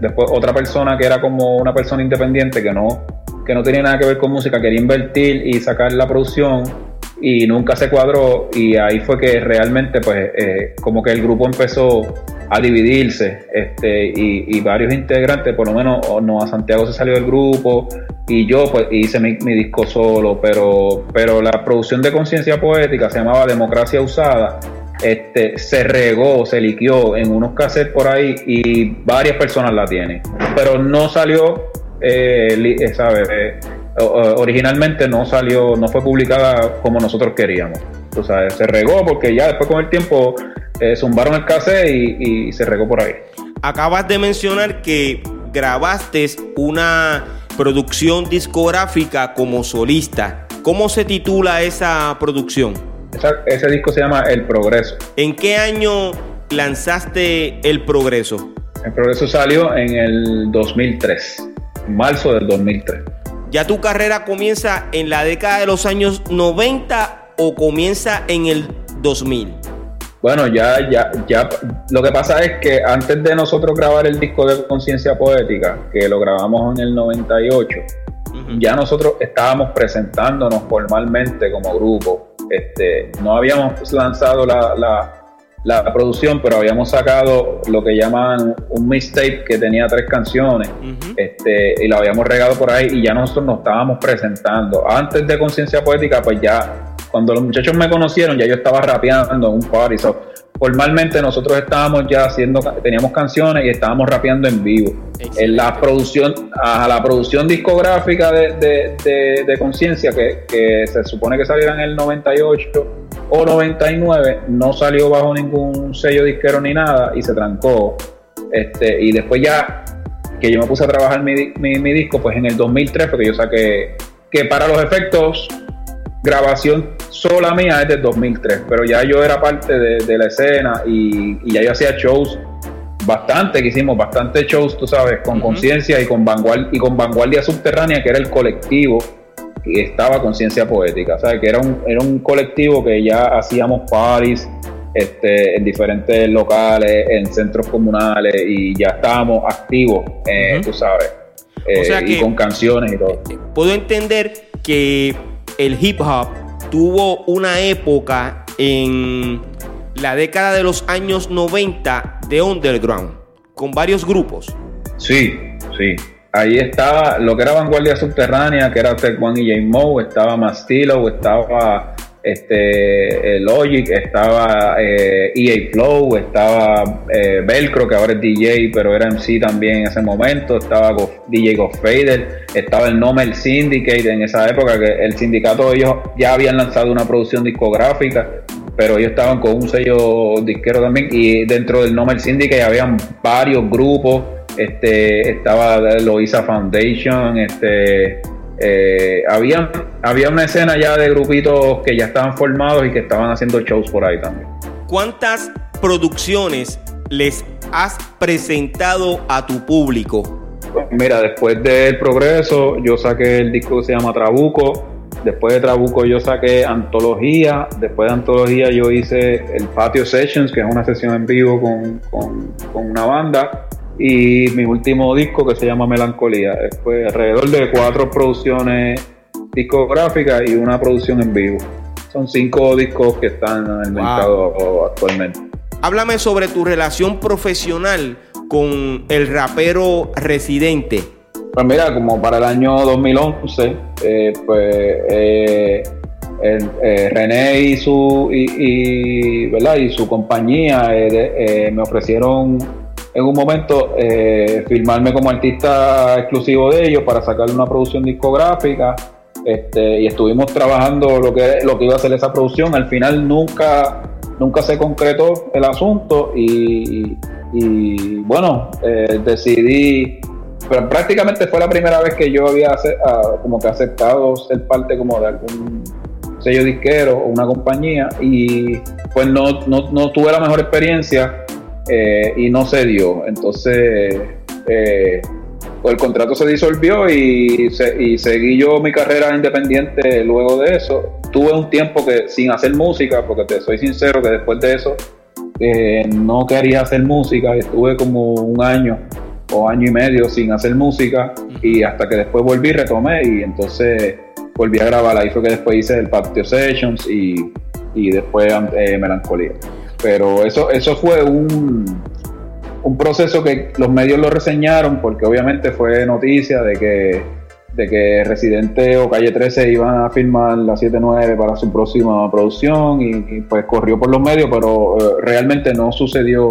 después otra persona que era como una persona independiente que no, que no tenía nada que ver con música, quería invertir y sacar la producción y nunca se cuadró y ahí fue que realmente pues eh, como que el grupo empezó a dividirse este y, varios integrantes por lo menos no a Santiago se salió del grupo y yo pues hice mi, disco solo pero pero la producción de conciencia poética se llamaba Democracia Usada este, se regó, se liquió en unos cassettes por ahí y varias personas la tienen. Pero no salió, eh, eh ¿sabes? Originalmente no salió, no fue publicada como nosotros queríamos. O sea, se regó porque ya después con el tiempo eh, zumbaron el cassette y, se regó por ahí. Acabas de mencionar que grabaste una producción discográfica como solista. ¿Cómo se titula esa producción? ese disco se llama El Progreso. ¿En qué año lanzaste El Progreso? El Progreso salió en el 2003, marzo del 2003. ¿Ya tu carrera comienza en la década de los años 90 o comienza en el 2000? Bueno, ya, ya, ya, lo que pasa es que antes de nosotros grabar el disco de Conciencia Poética, que lo grabamos en el 98, ya nosotros estábamos presentándonos formalmente como grupo. Este, no habíamos lanzado la, la producción, pero habíamos sacado lo que llaman un mixtape que tenía tres canciones este, y lo habíamos regado por ahí y ya nosotros nos estábamos presentando. Antes de Conciencia Poética, pues ya, cuando los muchachos me conocieron, ya yo estaba rapeando en un party. Formalmente nosotros estábamos ya haciendo, teníamos canciones y estábamos rapeando en vivo. En la producción, a la producción discográfica de, de, Conciencia, que, que se supone que saliera en el 98 o 99 no salió bajo ningún sello disquero ni nada y se trancó. Este, y después ya que yo me puse a trabajar mi, mi, disco, pues en el 2003 porque yo saqué que para los efectos grabación sola mía es del 2003, pero ya yo era parte de, la escena y, ya yo hacía shows bastante, que hicimos bastante shows, tú sabes, con conciencia y con vanguardia y con vanguardia subterránea, que era el colectivo y estaba Conciencia Poética, ¿sabes? Que era un, era un colectivo que ya hacíamos parties este, en diferentes locales, en centros comunales y ya estábamos activos, eh, tú sabes, eh, y con canciones y todo. Eh, puedo entender que el hip hop tuvo una época en la década de los años 90 de underground, con varios grupos. Sí, sí ahí estaba lo que era Vanguardia Subterránea, que era Tech One y J Mo, estaba Mastilo, estaba este Logic, estaba EA eh, e Flow, estaba eh, Velcro, que ahora es DJ, pero era MC también en ese momento, estaba DJ Go Fader, estaba el Nomel Syndicate en esa época, que el sindicato ellos ya habían lanzado una producción discográfica, pero ellos estaban con un sello disquero también, y dentro del Nomel Syndicate habían varios grupos este, estaba Loisa Foundation, este, eh, había, había una escena ya de grupitos que ya estaban formados y que estaban haciendo shows por ahí también. ¿Cuántas producciones les has presentado a tu público? Mira, después del progreso, yo saqué el disco que se llama Trabuco. Después de Trabuco yo saqué Antología. Después de Antología yo hice el Patio Sessions, que es una sesión en vivo con, con, con una banda y mi último disco que se llama Melancolía. Fue alrededor de cuatro producciones discográficas y una producción en vivo. Son cinco discos que están en el mercado actualmente. Háblame sobre tu relación profesional con el rapero residente. Pues mira, como para el año 2011, eh, pues eh, eh, René y su, y, ¿verdad? y su compañía me ofrecieron en un momento eh, firmarme como artista exclusivo de ellos para sacarle una producción discográfica. Este, y estuvimos trabajando lo que, lo que iba a ser esa producción. Al final nunca, nunca se concretó el asunto y, bueno, eh, decidí, pero prácticamente fue la primera vez que yo había ah, como que aceptado ser parte como de algún sello disquero o una compañía y pues no, no, no tuve la mejor experiencia eh, y no se dio. Entonces, eh, el contrato se disolvió y, y, seguí yo mi carrera independiente luego de eso. Tuve un tiempo que sin hacer música, porque te soy sincero que después de eso eh, no quería hacer música, estuve como un año o año y medio sin hacer música y hasta que después volví retomé y entonces volví a grabar. Ahí fue que después hice el Patio Sessions y, y después Melancolía. Pero eso, eso fue un, un proceso que los medios lo reseñaron porque obviamente fue noticia de que, de que Residente o Calle 13 iban a firmar la 7-9 para su próxima producción y, pues corrió por los medios, pero eh, realmente no sucedió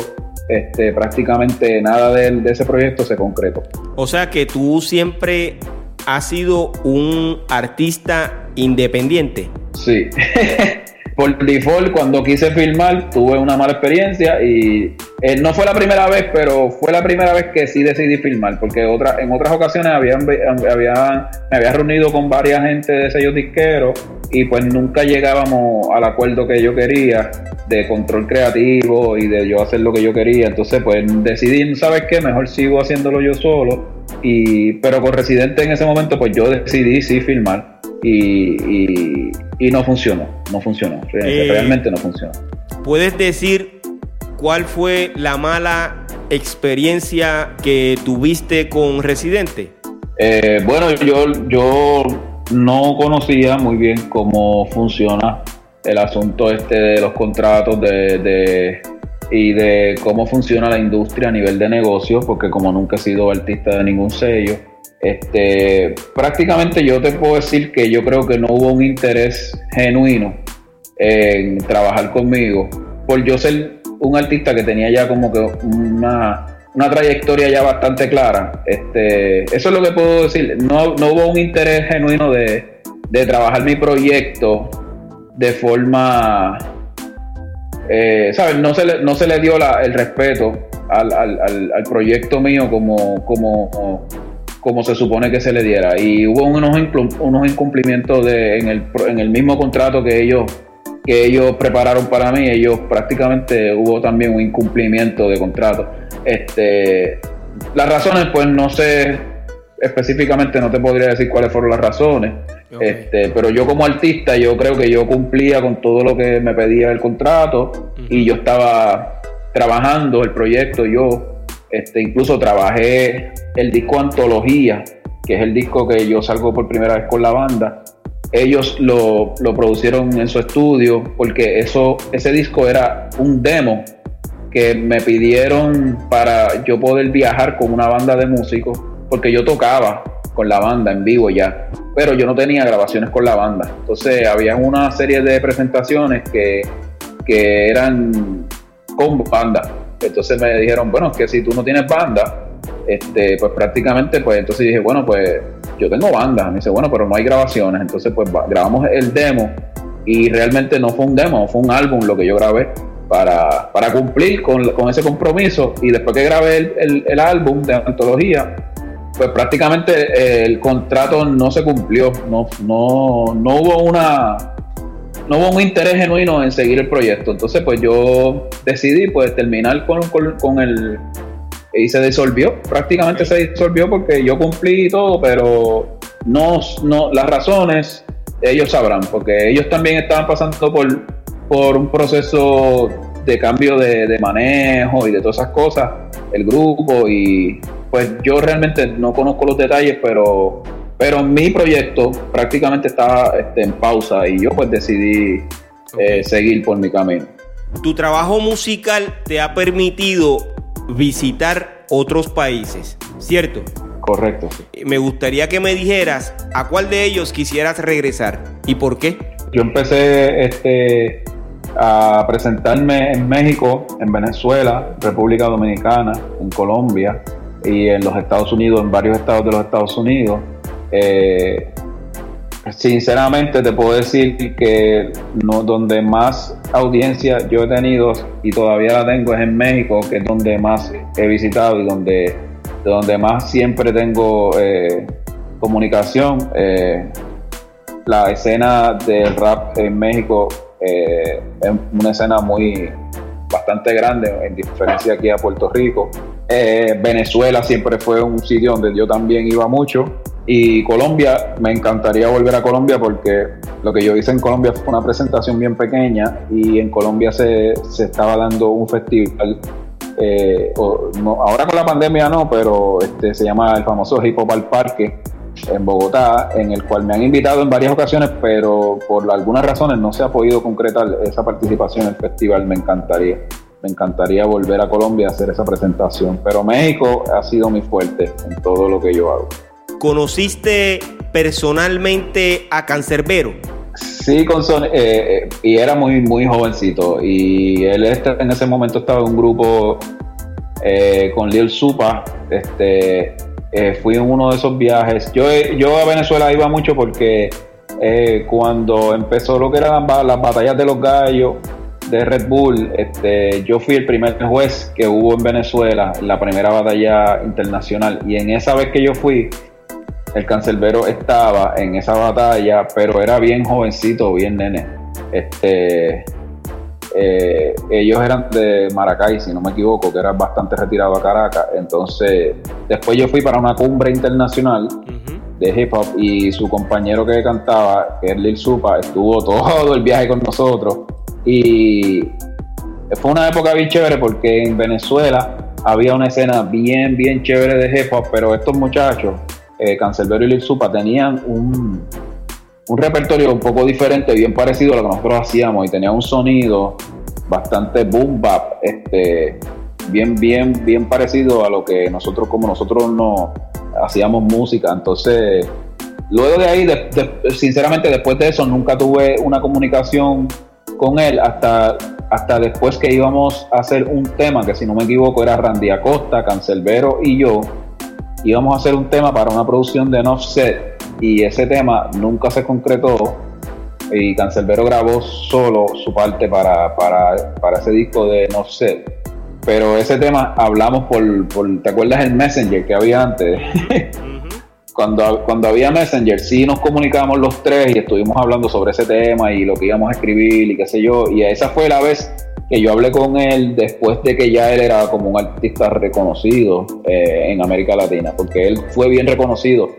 este, prácticamente nada de, de ese proyecto se concretó. O sea que tú siempre has sido un artista independiente. Sí. por default, cuando quise filmar, tuve una mala experiencia y eh, no fue la primera vez, pero fue la primera vez que sí decidí filmar, porque otra, en otras ocasiones habían, habían, me había reunido con varias gente de sellos disqueros y pues nunca llegábamos al acuerdo que yo quería de control creativo y de yo hacer lo que yo quería. Entonces, pues decidí, ¿sabes qué? Mejor sigo haciéndolo yo solo. Y, pero con Residente en ese momento, pues yo decidí sí filmar. y, y no funcionó, no funcionó, eh, realmente no funcionó. ¿Puedes decir cuál fue la mala experiencia que tuviste con Residente? Eh, bueno, yo, yo no conocía muy bien cómo funciona el asunto este de los contratos de, y de cómo funciona la industria a nivel de negocio, porque como nunca he sido artista de ningún sello, este, prácticamente yo te puedo decir que yo creo que no hubo un interés genuino en trabajar conmigo, por yo ser un artista que tenía ya como que una, trayectoria ya bastante clara. Este, eso es lo que puedo decir. No, hubo un interés genuino de, trabajar mi proyecto de forma, eh. No se le, no se le dio el respeto al, al, proyecto mío como, como, como se supone que se le diera. Y hubo unos, unos incumplimientos en, el, en el mismo contrato que ellos que ellos prepararon para mí, ellos prácticamente hubo también un incumplimiento de contrato. Este, las razones, pues no sé específicamente, no te podría decir cuáles fueron las razones, este, pero yo como artista, yo creo que yo cumplía con todo lo que me pedía el contrato y yo estaba trabajando el proyecto, yo este, incluso trabajé el disco Antología, que es el disco que yo salgo por primera vez con la banda. Ellos lo, producieron en su estudio porque eso, ese disco era un demo que me pidieron para yo poder viajar con una banda de músicos porque yo tocaba con la banda en vivo ya, pero yo no tenía grabaciones con la banda. Entonces había una serie de presentaciones que, que eran con banda. Entonces me dijeron, bueno, que si tú no tienes banda, este, pues prácticamente, pues entonces dije, bueno, pues yo tengo banda. Me dice, bueno, pero no hay grabaciones. Entonces, pues grabamos el demo y realmente no fue un demo, fue un álbum lo que yo grabé para, para cumplir con, ese compromiso. Y después que grabé el, el, álbum de antología, pues prácticamente eh, el contrato no se cumplió. No, no, no hubo una no hubo un interés genuino en seguir el proyecto. Entonces, pues yo decidí pues terminar con, con, con el, y se disolvió, prácticamente se disolvió porque yo cumplí todo, pero no, no, las razones ellos sabrán, porque ellos también estaban pasando por, por un proceso de cambio de, manejo y de todas esas cosas, el grupo, y pues yo realmente no conozco los detalles, pero, pero mi proyecto prácticamente estaba este, en pausa y yo pues decidí eh, seguir por mi camino. Tu trabajo musical te ha permitido visitar otros países, ¿cierto? Correcto. Me gustaría que me dijeras a cuál de ellos quisieras regresar y por qué. Yo empecé este, a presentarme en México, en Venezuela, República Dominicana, en Colombia y en los Estados Unidos, en varios estados de los Estados Unidos. Eh, sinceramente te puedo decir que no, donde más audiencia yo he tenido y todavía la tengo es en México, que es donde más he visitado y donde, donde más siempre tengo eh, comunicación. Eh, la escena del rap en México es una escena muy bastante grande en diferencia aquí a Puerto Rico. Venezuela siempre fue un sitio donde yo también iba mucho y Colombia, me encantaría volver a Colombia porque lo que yo hice en Colombia fue una presentación bien pequeña y en Colombia se, estaba dando un festival. Eh, ahora con la pandemia no, pero este, se llama el famoso Hip Hop al Parque en Bogotá, en el cual me han invitado en varias ocasiones, pero por algunas razones no se ha podido concretar esa participación en el festival. Me encantaría, me encantaría volver a Colombia a hacer esa presentación, pero México ha sido mi fuerte en todo lo que yo hago. ¿Conociste personalmente a Cancerbero? Sí, con eh, eh, y era muy, muy jovencito. Y él este, en ese momento estaba en un grupo eh, con Lil Supa. Este, fui en uno de esos viajes. Yo, yo a Venezuela iba mucho porque cuando empezó lo que eran las, batallas de los gallos de Red Bull, este, yo fui el primer juez que hubo en Venezuela, en la primera batalla internacional. Y en esa vez que yo fui, el cancelbero estaba en esa batalla, pero era bien jovencito, bien nene. Este, eh, ellos eran de Maracay, si no me equivoco, que era bastante retirado a Caracas. Entonces, después yo fui para una cumbre internacional de hip hop y su compañero que cantaba, que es Lil Supa, estuvo todo el viaje con nosotros. Y fue una época bien chévere porque en Venezuela había una escena bien, bien chévere de hip hop, pero estos muchachos eh, Cancelbero y Lil Supa tenían un, un repertorio un poco diferente, bien parecido a lo que nosotros hacíamos, y tenía un sonido bastante boom bap, este, bien, bien, bien parecido a lo que nosotros, como nosotros no hacíamos música. Entonces, luego de ahí, sinceramente, después de eso, nunca tuve una comunicación con él hasta, hasta después que íbamos a hacer un tema, que si no me equivoco era Randy Acosta, Cancelbero y yo, íbamos a hacer un tema para una producción de Offset y ese tema nunca se concretó y Cancelbero grabó solo su parte para, para, para ese disco de Offset pero ese tema hablamos por, ¿te acuerdas el Messenger que había antes? cuando, cuando había Messenger sí nos comunicábamos los tres y estuvimos hablando sobre ese tema y lo que íbamos a escribir y qué sé yo, y esa fue la vez que yo hablé con él después de que ya él era como un artista reconocido eh, en América Latina, porque él fue bien reconocido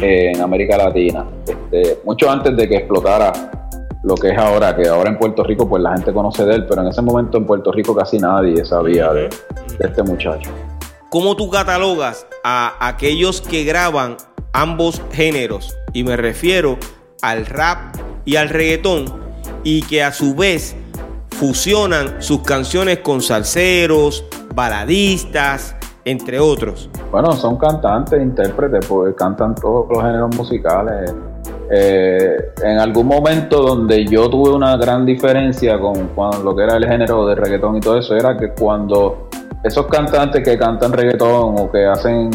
eh, en América Latina, este, mucho antes de que explotara lo que es ahora, que ahora en Puerto Rico pues la gente conoce de él, pero en ese momento en Puerto Rico casi nadie sabía de, este muchacho. ¿Cómo tú catalogas a aquellos que graban ambos géneros? Y me refiero al rap y al reggaetón, y que a su vez fusionan sus canciones con salseros, baladistas, entre otros. Bueno, son cantantes, intérpretes, porque cantan todos los géneros musicales eh, en algún momento donde yo tuve una gran diferencia con, lo que era el género de reggaetón y todo eso, era que cuando esos cantantes que cantan reggaetón o que hacen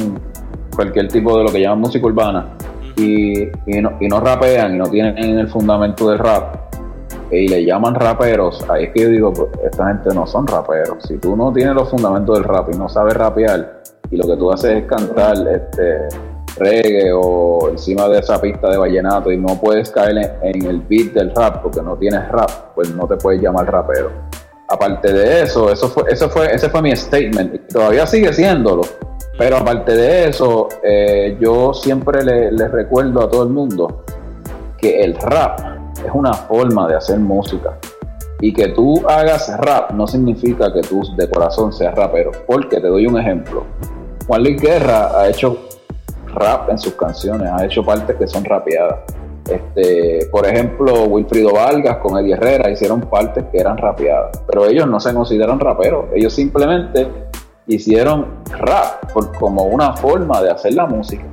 cualquier tipo de lo que llaman música urbana y, no, rapean y no tienen el fundamento del rap y le llaman raperos, ahí es que yo digo, pues, esta gente no son raperos. Si tú no tienes los fundamentos del rap y no sabes rapear y lo que tú haces es cantar este reggae o encima de esa pista de vallenato y no puedes caer en, el beat del rap porque no tienes rap, pues no te puedes llamar rapero. Aparte de eso, eso fue, eso fue, ese fue mi statement y todavía sigue siéndolo. Pero aparte de eso, eh, yo siempre le, le recuerdo a todo el mundo que el rap es una forma de hacer música. Y que tú hagas rap no significa que tú de corazón seas rapero. Porque te doy un ejemplo. Juan Luis Guerra ha hecho rap en sus canciones, ha hecho partes que son rapeadas. Este, por ejemplo, Wilfrido Vargas con Eddie Herrera hicieron partes que eran rapeadas, pero ellos no se consideran raperos, ellos simplemente hicieron rap como una forma de hacer la música.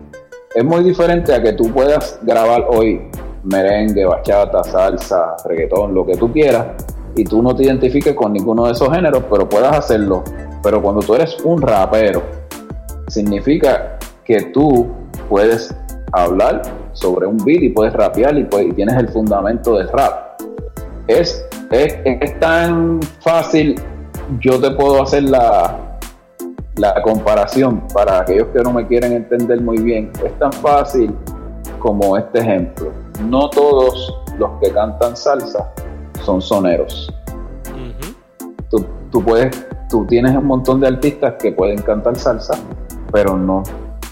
Es muy diferente a que tú puedas grabar hoy merengue, bachata, salsa, reggaetón, lo que tú quieras, y tú no te identifiques con ninguno de esos géneros, pero puedas hacerlo. Pero cuando tú eres un rapero, significa que tú puedes hablar sobre un beat y puedes rapear y, pues, tienes el fundamento del rap. Es, es, tan fácil, yo te puedo hacer la, la comparación para aquellos que no me quieren entender muy bien. Es tan fácil como este ejemplo. No todos los que cantan salsa son soneros. tú, tú, puedes, tú tienes un montón de artistas que pueden cantar salsa, pero no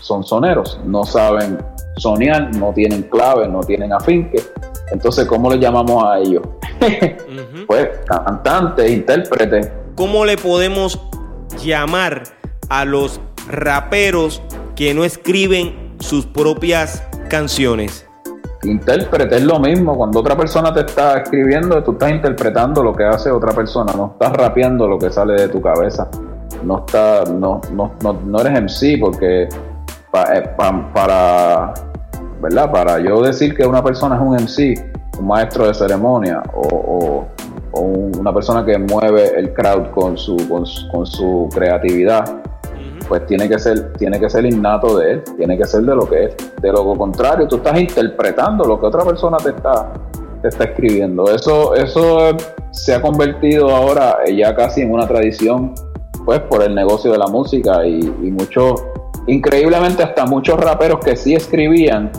son soneros, no saben sonear, no tienen clave, no tienen afinque. Entonces, ¿cómo le llamamos a ellos? Pues cantante, intérprete. ¿Cómo le podemos llamar a los raperos que no escriben sus propias canciones? Intérprete es lo mismo. Cuando otra persona te está escribiendo, tú estás interpretando lo que hace otra persona, no estás rapeando lo que sale de tu cabeza. No, está, no, no, no, no eres MC porque eh, para, ¿verdad? Para yo decir que una persona es un MC, un maestro de ceremonia o, una persona que mueve el crowd con su, con, su creatividad, pues tiene que ser tiene que ser innato de él, tiene que ser de lo que es. De lo contrario, tú estás interpretando lo que otra persona te está te está escribiendo. Eso eso se ha convertido ahora ya casi en una tradición, pues por el negocio de la música y, y muchos Increíblemente hasta muchos raperos que sí escribían,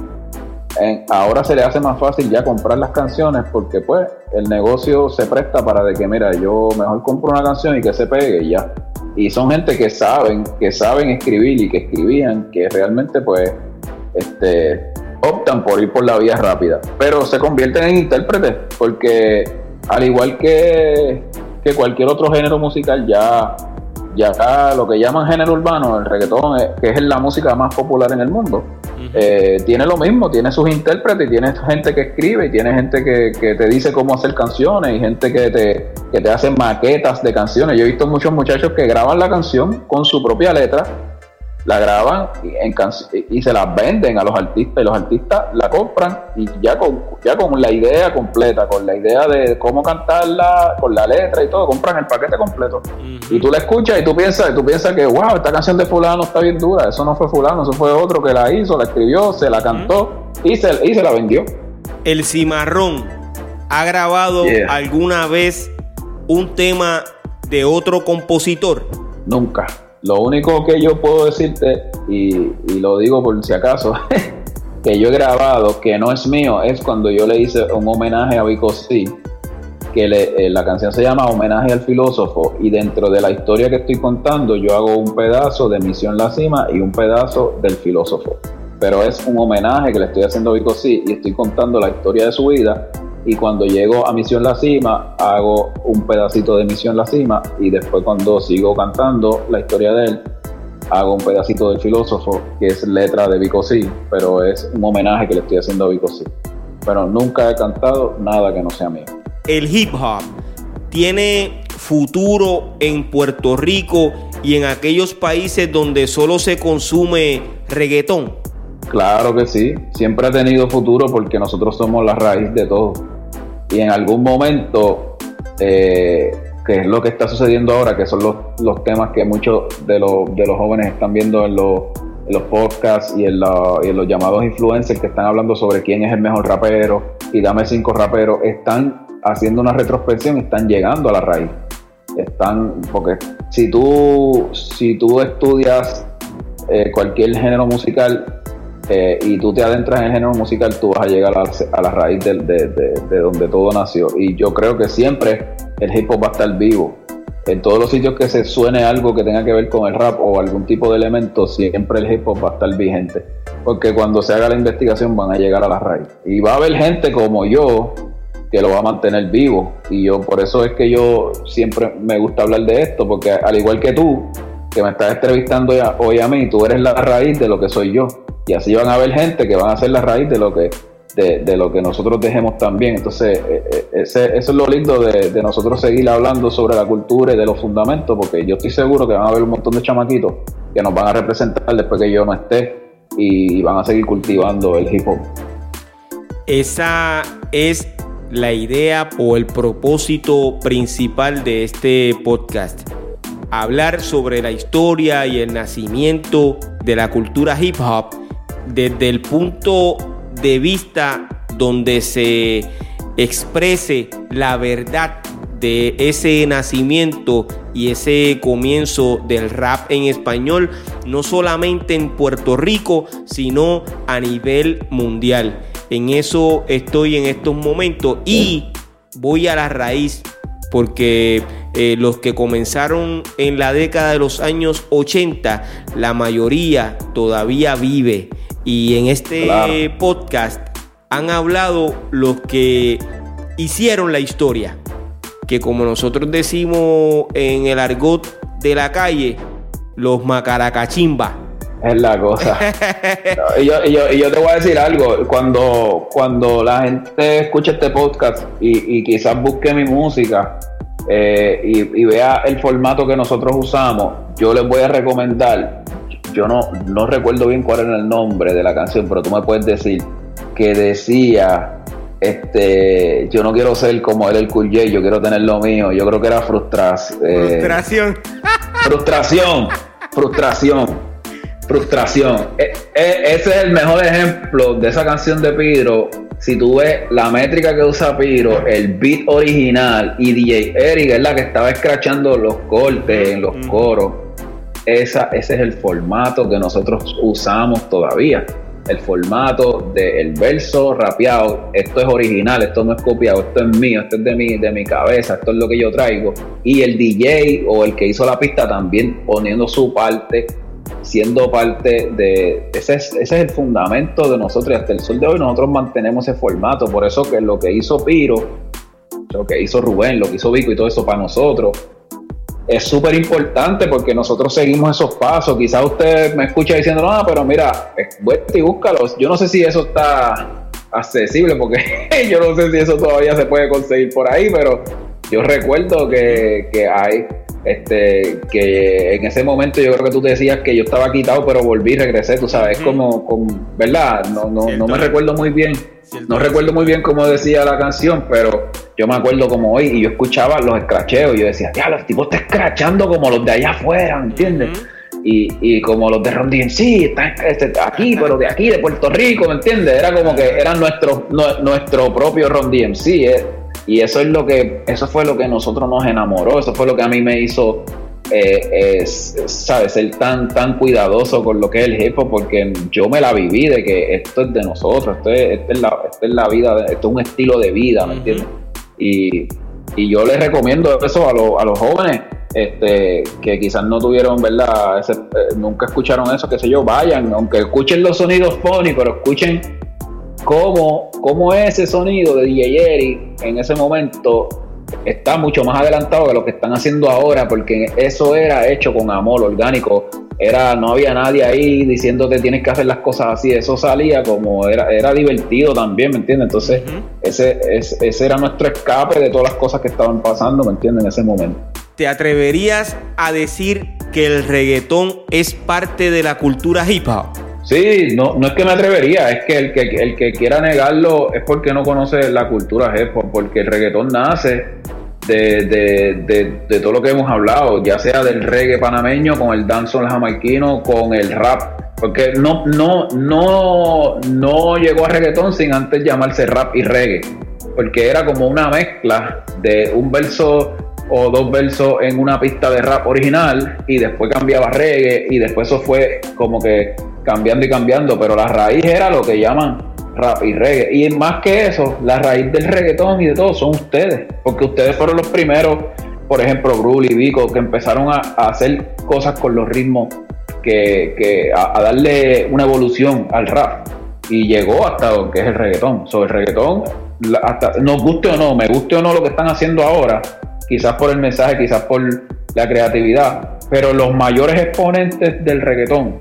ahora se le hace más fácil ya comprar las canciones porque pues el negocio se presta para de que mira, yo mejor compro una canción y que se pegue y ya. Y son gente que saben, que saben escribir y que escribían, que realmente pues este, optan por ir por la vía rápida. Pero se convierten en intérpretes porque al igual que, que cualquier otro género musical ya ya acá lo que llaman género urbano, el reggaetón, que es la música más popular en el mundo, eh, tiene lo mismo, tiene sus intérpretes, y tiene gente que escribe, y tiene gente que, que te dice cómo hacer canciones, y gente que te, que te hace maquetas de canciones. Yo he visto muchos muchachos que graban la canción con su propia letra la graban y, y, se las venden a los artistas y los artistas la compran y ya con, ya con la idea completa, con la idea de cómo cantarla, con la letra y todo, compran el paquete completo. Y tú la escuchas y tú piensas, tú piensas que wow, esta canción de fulano está bien dura, eso no fue fulano, eso fue otro que la hizo, la escribió, se la cantó y, se, y se la vendió. El Cimarrón ha grabado alguna vez un tema de otro compositor. Nunca. Lo único que yo puedo decirte, y, lo digo por si acaso, que yo he grabado, que no es mío, es cuando yo le hice un homenaje a Vico C, que eh, la canción se llama Homenaje al filósofo, y dentro de la historia que estoy contando, yo hago un pedazo de Misión La Cima y un pedazo del filósofo. Pero es un homenaje que le estoy haciendo a Vico C y estoy contando la historia de su vida y cuando llego a Misión La Cima hago un pedacito de Misión La Cima y después cuando sigo cantando la historia de él hago un pedacito del filósofo que es letra de Vico C, pero es un homenaje que le estoy haciendo a Vico C. Pero nunca he cantado nada que no sea mío. El hip hop tiene futuro en Puerto Rico y en aquellos países donde solo se consume reggaetón. Claro que sí, siempre ha tenido futuro porque nosotros somos la raíz de todo y en algún momento, eh, que es lo que está sucediendo ahora, que son los, los temas que muchos de los, de los jóvenes están viendo en los, en los podcasts y en, los llamados influencers que están hablando sobre quién es el mejor rapero y dame cinco raperos, están haciendo una retrospección, están llegando a la raíz. Están, porque si tú, si tú estudias eh, cualquier género musical, eh, y tú te adentras en el género musical, tú vas a llegar a, la raíz de, de, donde todo nació. Y yo creo que siempre el hip hop va a estar vivo. En todos los sitios que se suene algo que tenga que ver con el rap o algún tipo de elemento, siempre el hip hop va a estar vigente. Porque cuando se haga la investigación van a llegar a la raíz. Y va a haber gente como yo que lo va a mantener vivo. Y yo, por eso es que yo siempre me gusta hablar de esto, porque al igual que tú, que me estás entrevistando hoy a mí, tú eres la raíz de lo que soy yo. Y así van a haber gente que van a ser la raíz de lo que, de, lo que nosotros dejemos también. Entonces, eh, eh, ese, eso es lo lindo de, nosotros seguir hablando sobre la cultura y de los fundamentos, porque yo estoy seguro que van a haber un montón de chamaquitos que nos van a representar después que yo no esté y van a seguir cultivando el hip hop. Esa es la idea o el propósito principal de este podcast. Hablar sobre la historia y el nacimiento de la cultura hip hop desde el punto de vista donde se exprese la verdad de ese nacimiento y ese comienzo del rap en español, no solamente en Puerto Rico, sino a nivel mundial. En eso estoy en estos momentos y voy a la raíz porque eh, los que comenzaron en la década de los años 80, la mayoría todavía vive y en este podcast han hablado los que hicieron la historia. Que como nosotros decimos en el argot de la calle, los macaracachimba. Es la cosa. y, yo, te voy a decir algo. Cuando, cuando la gente escucha este podcast y, quizás busque mi música eh, y, y, vea el formato que nosotros usamos, yo les voy a recomendar yo no, no recuerdo bien cuál era el nombre de la canción, pero tú me puedes decir que decía, este, yo no quiero ser como él el Cool J, yo quiero tener lo mío. Yo creo que era frustración. Eh, frustración. frustración. Frustración. Frustración. E, e, ese es el mejor ejemplo de esa canción de Piro. Si tú ves la métrica que usa Piro, el beat original y DJ Eric es la que estaba escrachando los cortes en los coros esa, ese es el formato que nosotros usamos todavía. El formato del verso rapeado, esto es original, esto no es copiado, esto es mío, esto es de mi, de mi cabeza, esto es lo que yo traigo. Y el DJ o el que hizo la pista también poniendo su parte, siendo parte de... Ese es, ese es el fundamento de nosotros y hasta el sol de hoy nosotros mantenemos ese formato. Por eso que lo que hizo Piro, lo que hizo Rubén, lo que hizo Vico y todo eso para nosotros, es súper importante porque nosotros seguimos esos pasos. Quizás usted me escucha diciendo, no, pero mira, vuelta y búscalos. Yo no sé si eso está accesible porque yo no sé si eso todavía se puede conseguir por ahí, pero yo recuerdo que, que hay este que en ese momento yo creo que tú decías que yo estaba quitado pero volví regresé tú sabes es como, verdad no no, no me recuerdo muy bien no recuerdo muy bien cómo decía la canción pero yo me acuerdo como hoy y yo escuchaba los escracheos y yo decía ya los tipos están escrachando como los de allá afuera ¿entiendes? y, y, como los de Ron sí están este, aquí pero de aquí de Puerto Rico ¿me entiendes? era como que eran nuestro nuestro propio Ron DMC eh y eso es lo que, eso fue lo que nosotros nos enamoró, eso fue lo que a mí me hizo, eh, sabes, ser tan, tan cuidadoso con lo que es el hip porque yo me la viví de que esto es de nosotros, esto es, es, la, es la, vida, esto es un estilo de vida, ¿me entiendes? Y, y, yo les recomiendo eso a, a los jóvenes. Este, que quizás no tuvieron, ¿verdad? Eh, nunca escucharon eso, qué sé yo, vayan, aunque escuchen los sonidos funny, pero escuchen cómo, cómo ese sonido de DJ Jerry en ese momento está mucho más adelantado que lo que están haciendo ahora, porque eso era hecho con amor orgánico. Era, no había nadie ahí diciéndote tienes que hacer las cosas así, eso salía como era, era divertido también, ¿me entiendes? Entonces, ese, ese, ese, era nuestro escape de todas las cosas que estaban pasando, ¿me entiendes? En ese momento. ¿Te atreverías a decir que el reggaetón es parte de la cultura hip hop? Sí, no, no es que me atrevería, es que el que, el que quiera negarlo es porque no conoce la cultura hip porque el reggaetón nace de, todo lo que hemos hablado, ya sea del reggae panameño, con el dancehall jamaiquino, con el rap, porque no, no, no, no llegó a reggaetón sin antes llamarse rap y reggae, porque era como una mezcla de un verso o dos versos en una pista de rap original y después cambiaba reggae y después eso fue como que cambiando y cambiando, pero la raíz era lo que llaman rap y reggae. Y más que eso, la raíz del reggaetón y de todo son ustedes, porque ustedes fueron los primeros, por ejemplo, Grul y Vico, que empezaron a, hacer cosas con los ritmos, que, a, darle una evolución al rap. Y llegó hasta lo que es el reggaetón. Sobre el reggaetón, hasta, nos guste o no, me guste o no lo que están haciendo ahora, quizás por el mensaje, quizás por la creatividad, pero los mayores exponentes del reggaetón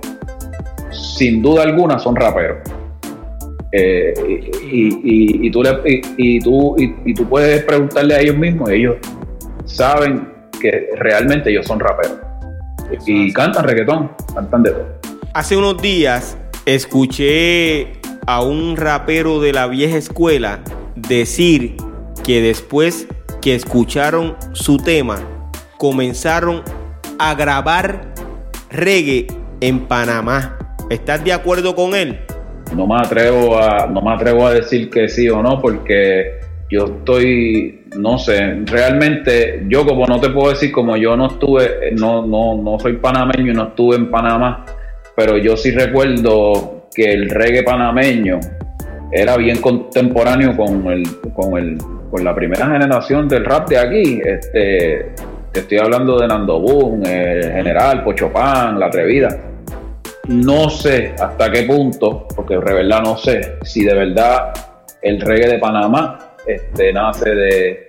sin duda alguna son raperos. Eh, y, tú y, tú, y, tú puedes preguntarle a ellos mismos, ellos saben que realmente ellos son raperos. Y cantan reggaetón, cantan de todo. Hace unos días escuché a un rapero de la vieja escuela decir que después que escucharon su tema, comenzaron a grabar reggae en Panamá. ¿Estás de acuerdo con él? No me atrevo a, no me atrevo a decir que sí o no, porque yo estoy, no sé, realmente yo como no te puedo decir, como yo no estuve, no, no, no soy panameño y no estuve en Panamá, pero yo sí recuerdo que el reggae panameño era bien contemporáneo con el, con el, con la primera generación del rap de aquí. Este, estoy hablando de Nando Boom, el General, Pocho Pan, La Atrevida no sé hasta qué punto, porque de verdad no sé si de verdad el reggae de Panamá este, nace de,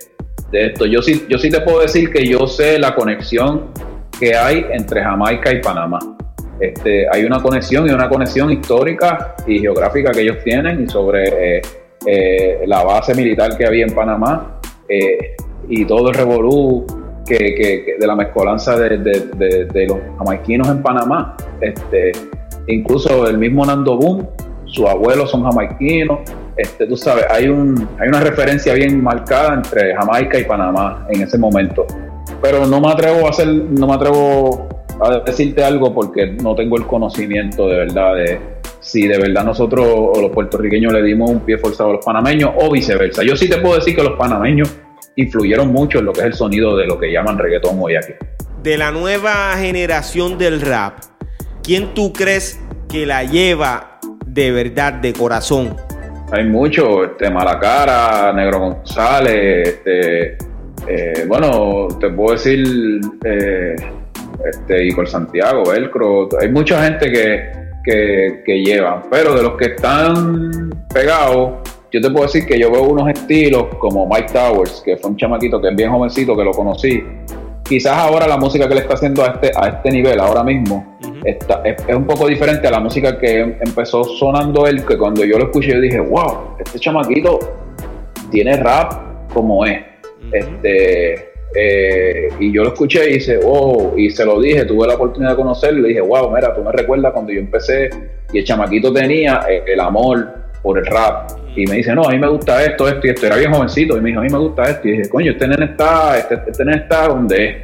esto. Yo sí, yo sí te puedo decir que yo sé la conexión que hay entre Jamaica y Panamá. Este, hay una conexión y una conexión histórica y geográfica que ellos tienen y sobre eh, eh, la base militar que había en Panamá eh, y todo el revolú que, de la mezcolanza de, los jamaiquinos en Panamá. Este, incluso el mismo Nando Boom, sus abuelos son jamaiquinos. Este, tú sabes, hay, un, hay una referencia bien marcada entre Jamaica y Panamá en ese momento. Pero no me atrevo a hacer, no me atrevo a decirte algo porque no tengo el conocimiento de verdad de si de verdad nosotros o los puertorriqueños le dimos un pie forzado a los panameños o viceversa. Yo sí te puedo decir que los panameños influyeron mucho en lo que es el sonido de lo que llaman reggaetón hoy aquí. De la nueva generación del rap, ¿quién tú crees que la lleva de verdad, de corazón? Hay mucho, este, Malacara, Negro González, este, eh, bueno, te puedo decir, eh, este, Igor Santiago, Velcro, hay mucha gente que, que, que lleva, pero de los que están pegados, yo te puedo decir que yo veo unos estilos como Mike Towers, que fue un chamaquito que es bien jovencito, que lo conocí, quizás ahora la música que le está haciendo a este, a este nivel, ahora mismo, está, es, un poco diferente a la música que empezó sonando él, que cuando yo lo escuché yo dije, wow, este chamaquito tiene rap como es. Este eh, y yo lo escuché y dice, oh, y se lo dije, tuve la oportunidad de conocerlo y le dije, wow, mira, tú me recuerdas cuando yo empecé y el chamaquito tenía eh, el amor por el rap. Y me dice, no, a mí me gusta esto, esto y esto. Era bien jovencito y me dijo, a mí me gusta esto. Y dije, coño, este nene está, este, este nene está donde es.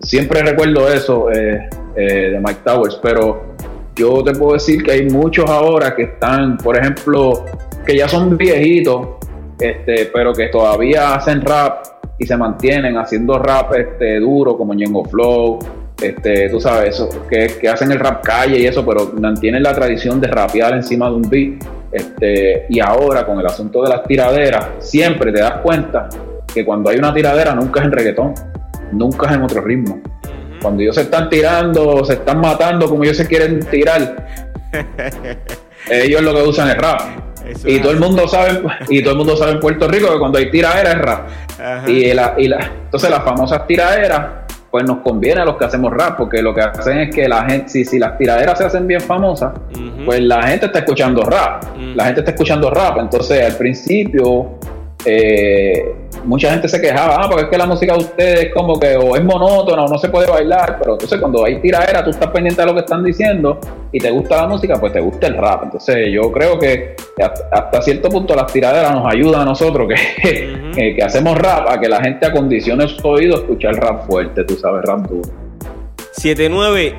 Siempre recuerdo eso eh, de Mike Towers, pero yo te puedo decir que hay muchos ahora que están, por ejemplo, que ya son viejitos, este, pero que todavía hacen rap y se mantienen haciendo rap este, duro como Ñengo Flow, este, tú sabes, eso, que, que, hacen el rap calle y eso, pero mantienen la tradición de rapear encima de un beat. Este, y ahora con el asunto de las tiraderas, siempre te das cuenta que cuando hay una tiradera nunca es en reggaetón, nunca es en otro ritmo. Cuando ellos se están tirando, se están matando como ellos se quieren tirar, ellos lo que usan es rap. Y todo el mundo sabe y todo el mundo sabe en Puerto Rico que cuando hay tiraderas es rap. Y, la, y la, entonces las famosas tiraderas pues nos conviene a los que hacemos rap porque lo que hacen es que la gente si, si las tiraderas se hacen bien famosas pues la gente está escuchando rap. La gente está escuchando rap. Entonces al principio eh, mucha gente se quejaba, ah, porque es que la música de ustedes como que o es monótona o no se puede bailar, pero entonces cuando hay tiradera tú estás pendiente de lo que están diciendo y te gusta la música, pues te gusta el rap. Entonces yo creo que hasta, cierto punto las tiraderas nos ayudan a nosotros que, que, hacemos rap a que la gente acondicione su oído a escuchar rap fuerte, tú sabes, rap duro. 79,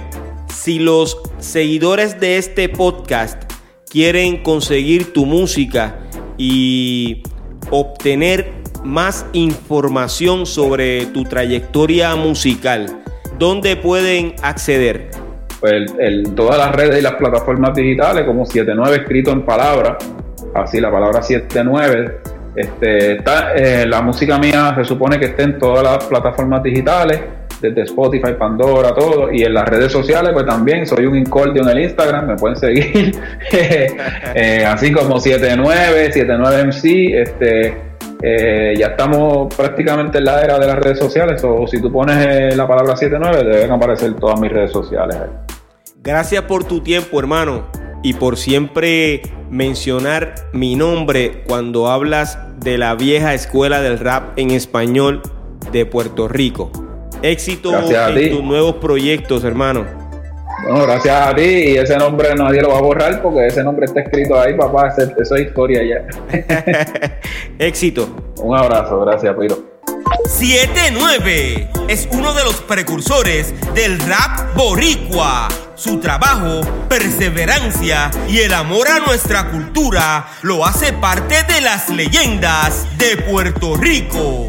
si los seguidores de este podcast quieren conseguir tu música y obtener más información sobre tu trayectoria musical, ¿dónde pueden acceder? Pues el, todas las redes y las plataformas digitales, como 79 escrito en palabras, así la palabra 79. Este, está, eh, la música mía se supone que está en todas las plataformas digitales, desde Spotify, Pandora, todo, y en las redes sociales, pues también soy un incordio en el Instagram, me pueden seguir, eh, así como 79, 79 MC, este, eh, ya estamos prácticamente en la era de las redes sociales, o si tú pones eh, la palabra 79, deben aparecer todas mis redes sociales. Gracias por tu tiempo, hermano, y por siempre mencionar mi nombre cuando hablas de la vieja escuela del rap en español de Puerto Rico. Éxito en tus nuevos proyectos, hermano. Bueno, gracias a ti y ese nombre nadie lo va a borrar porque ese nombre está escrito ahí, papá, eso es historia ya. Éxito. Un abrazo, gracias, Piro. 79 es uno de los precursores del rap boricua. Su trabajo, perseverancia y el amor a nuestra cultura lo hace parte de las leyendas de Puerto Rico.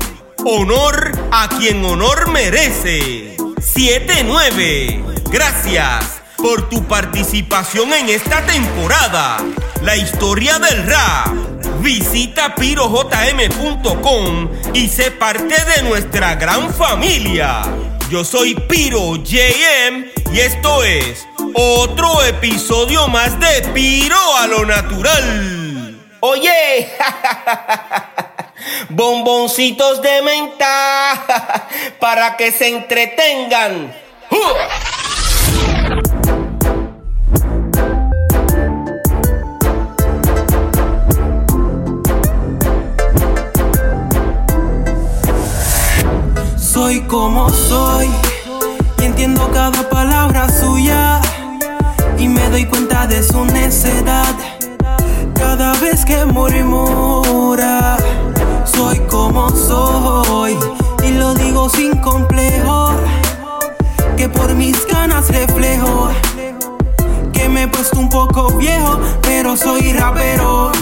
Honor a quien honor merece. 79 Gracias por tu participación en esta temporada. La historia del rap. Visita pirojm.com y sé parte de nuestra gran familia. Yo soy Piro JM y esto es otro episodio más de Piro a lo natural. Oye, bomboncitos de menta para que se entretengan. Soy como soy y entiendo cada palabra suya y me doy cuenta de su necedad cada vez que murmura. Soy como soy y lo digo sin complejo que por mis ganas reflejo que me he puesto un poco viejo, pero soy rapero.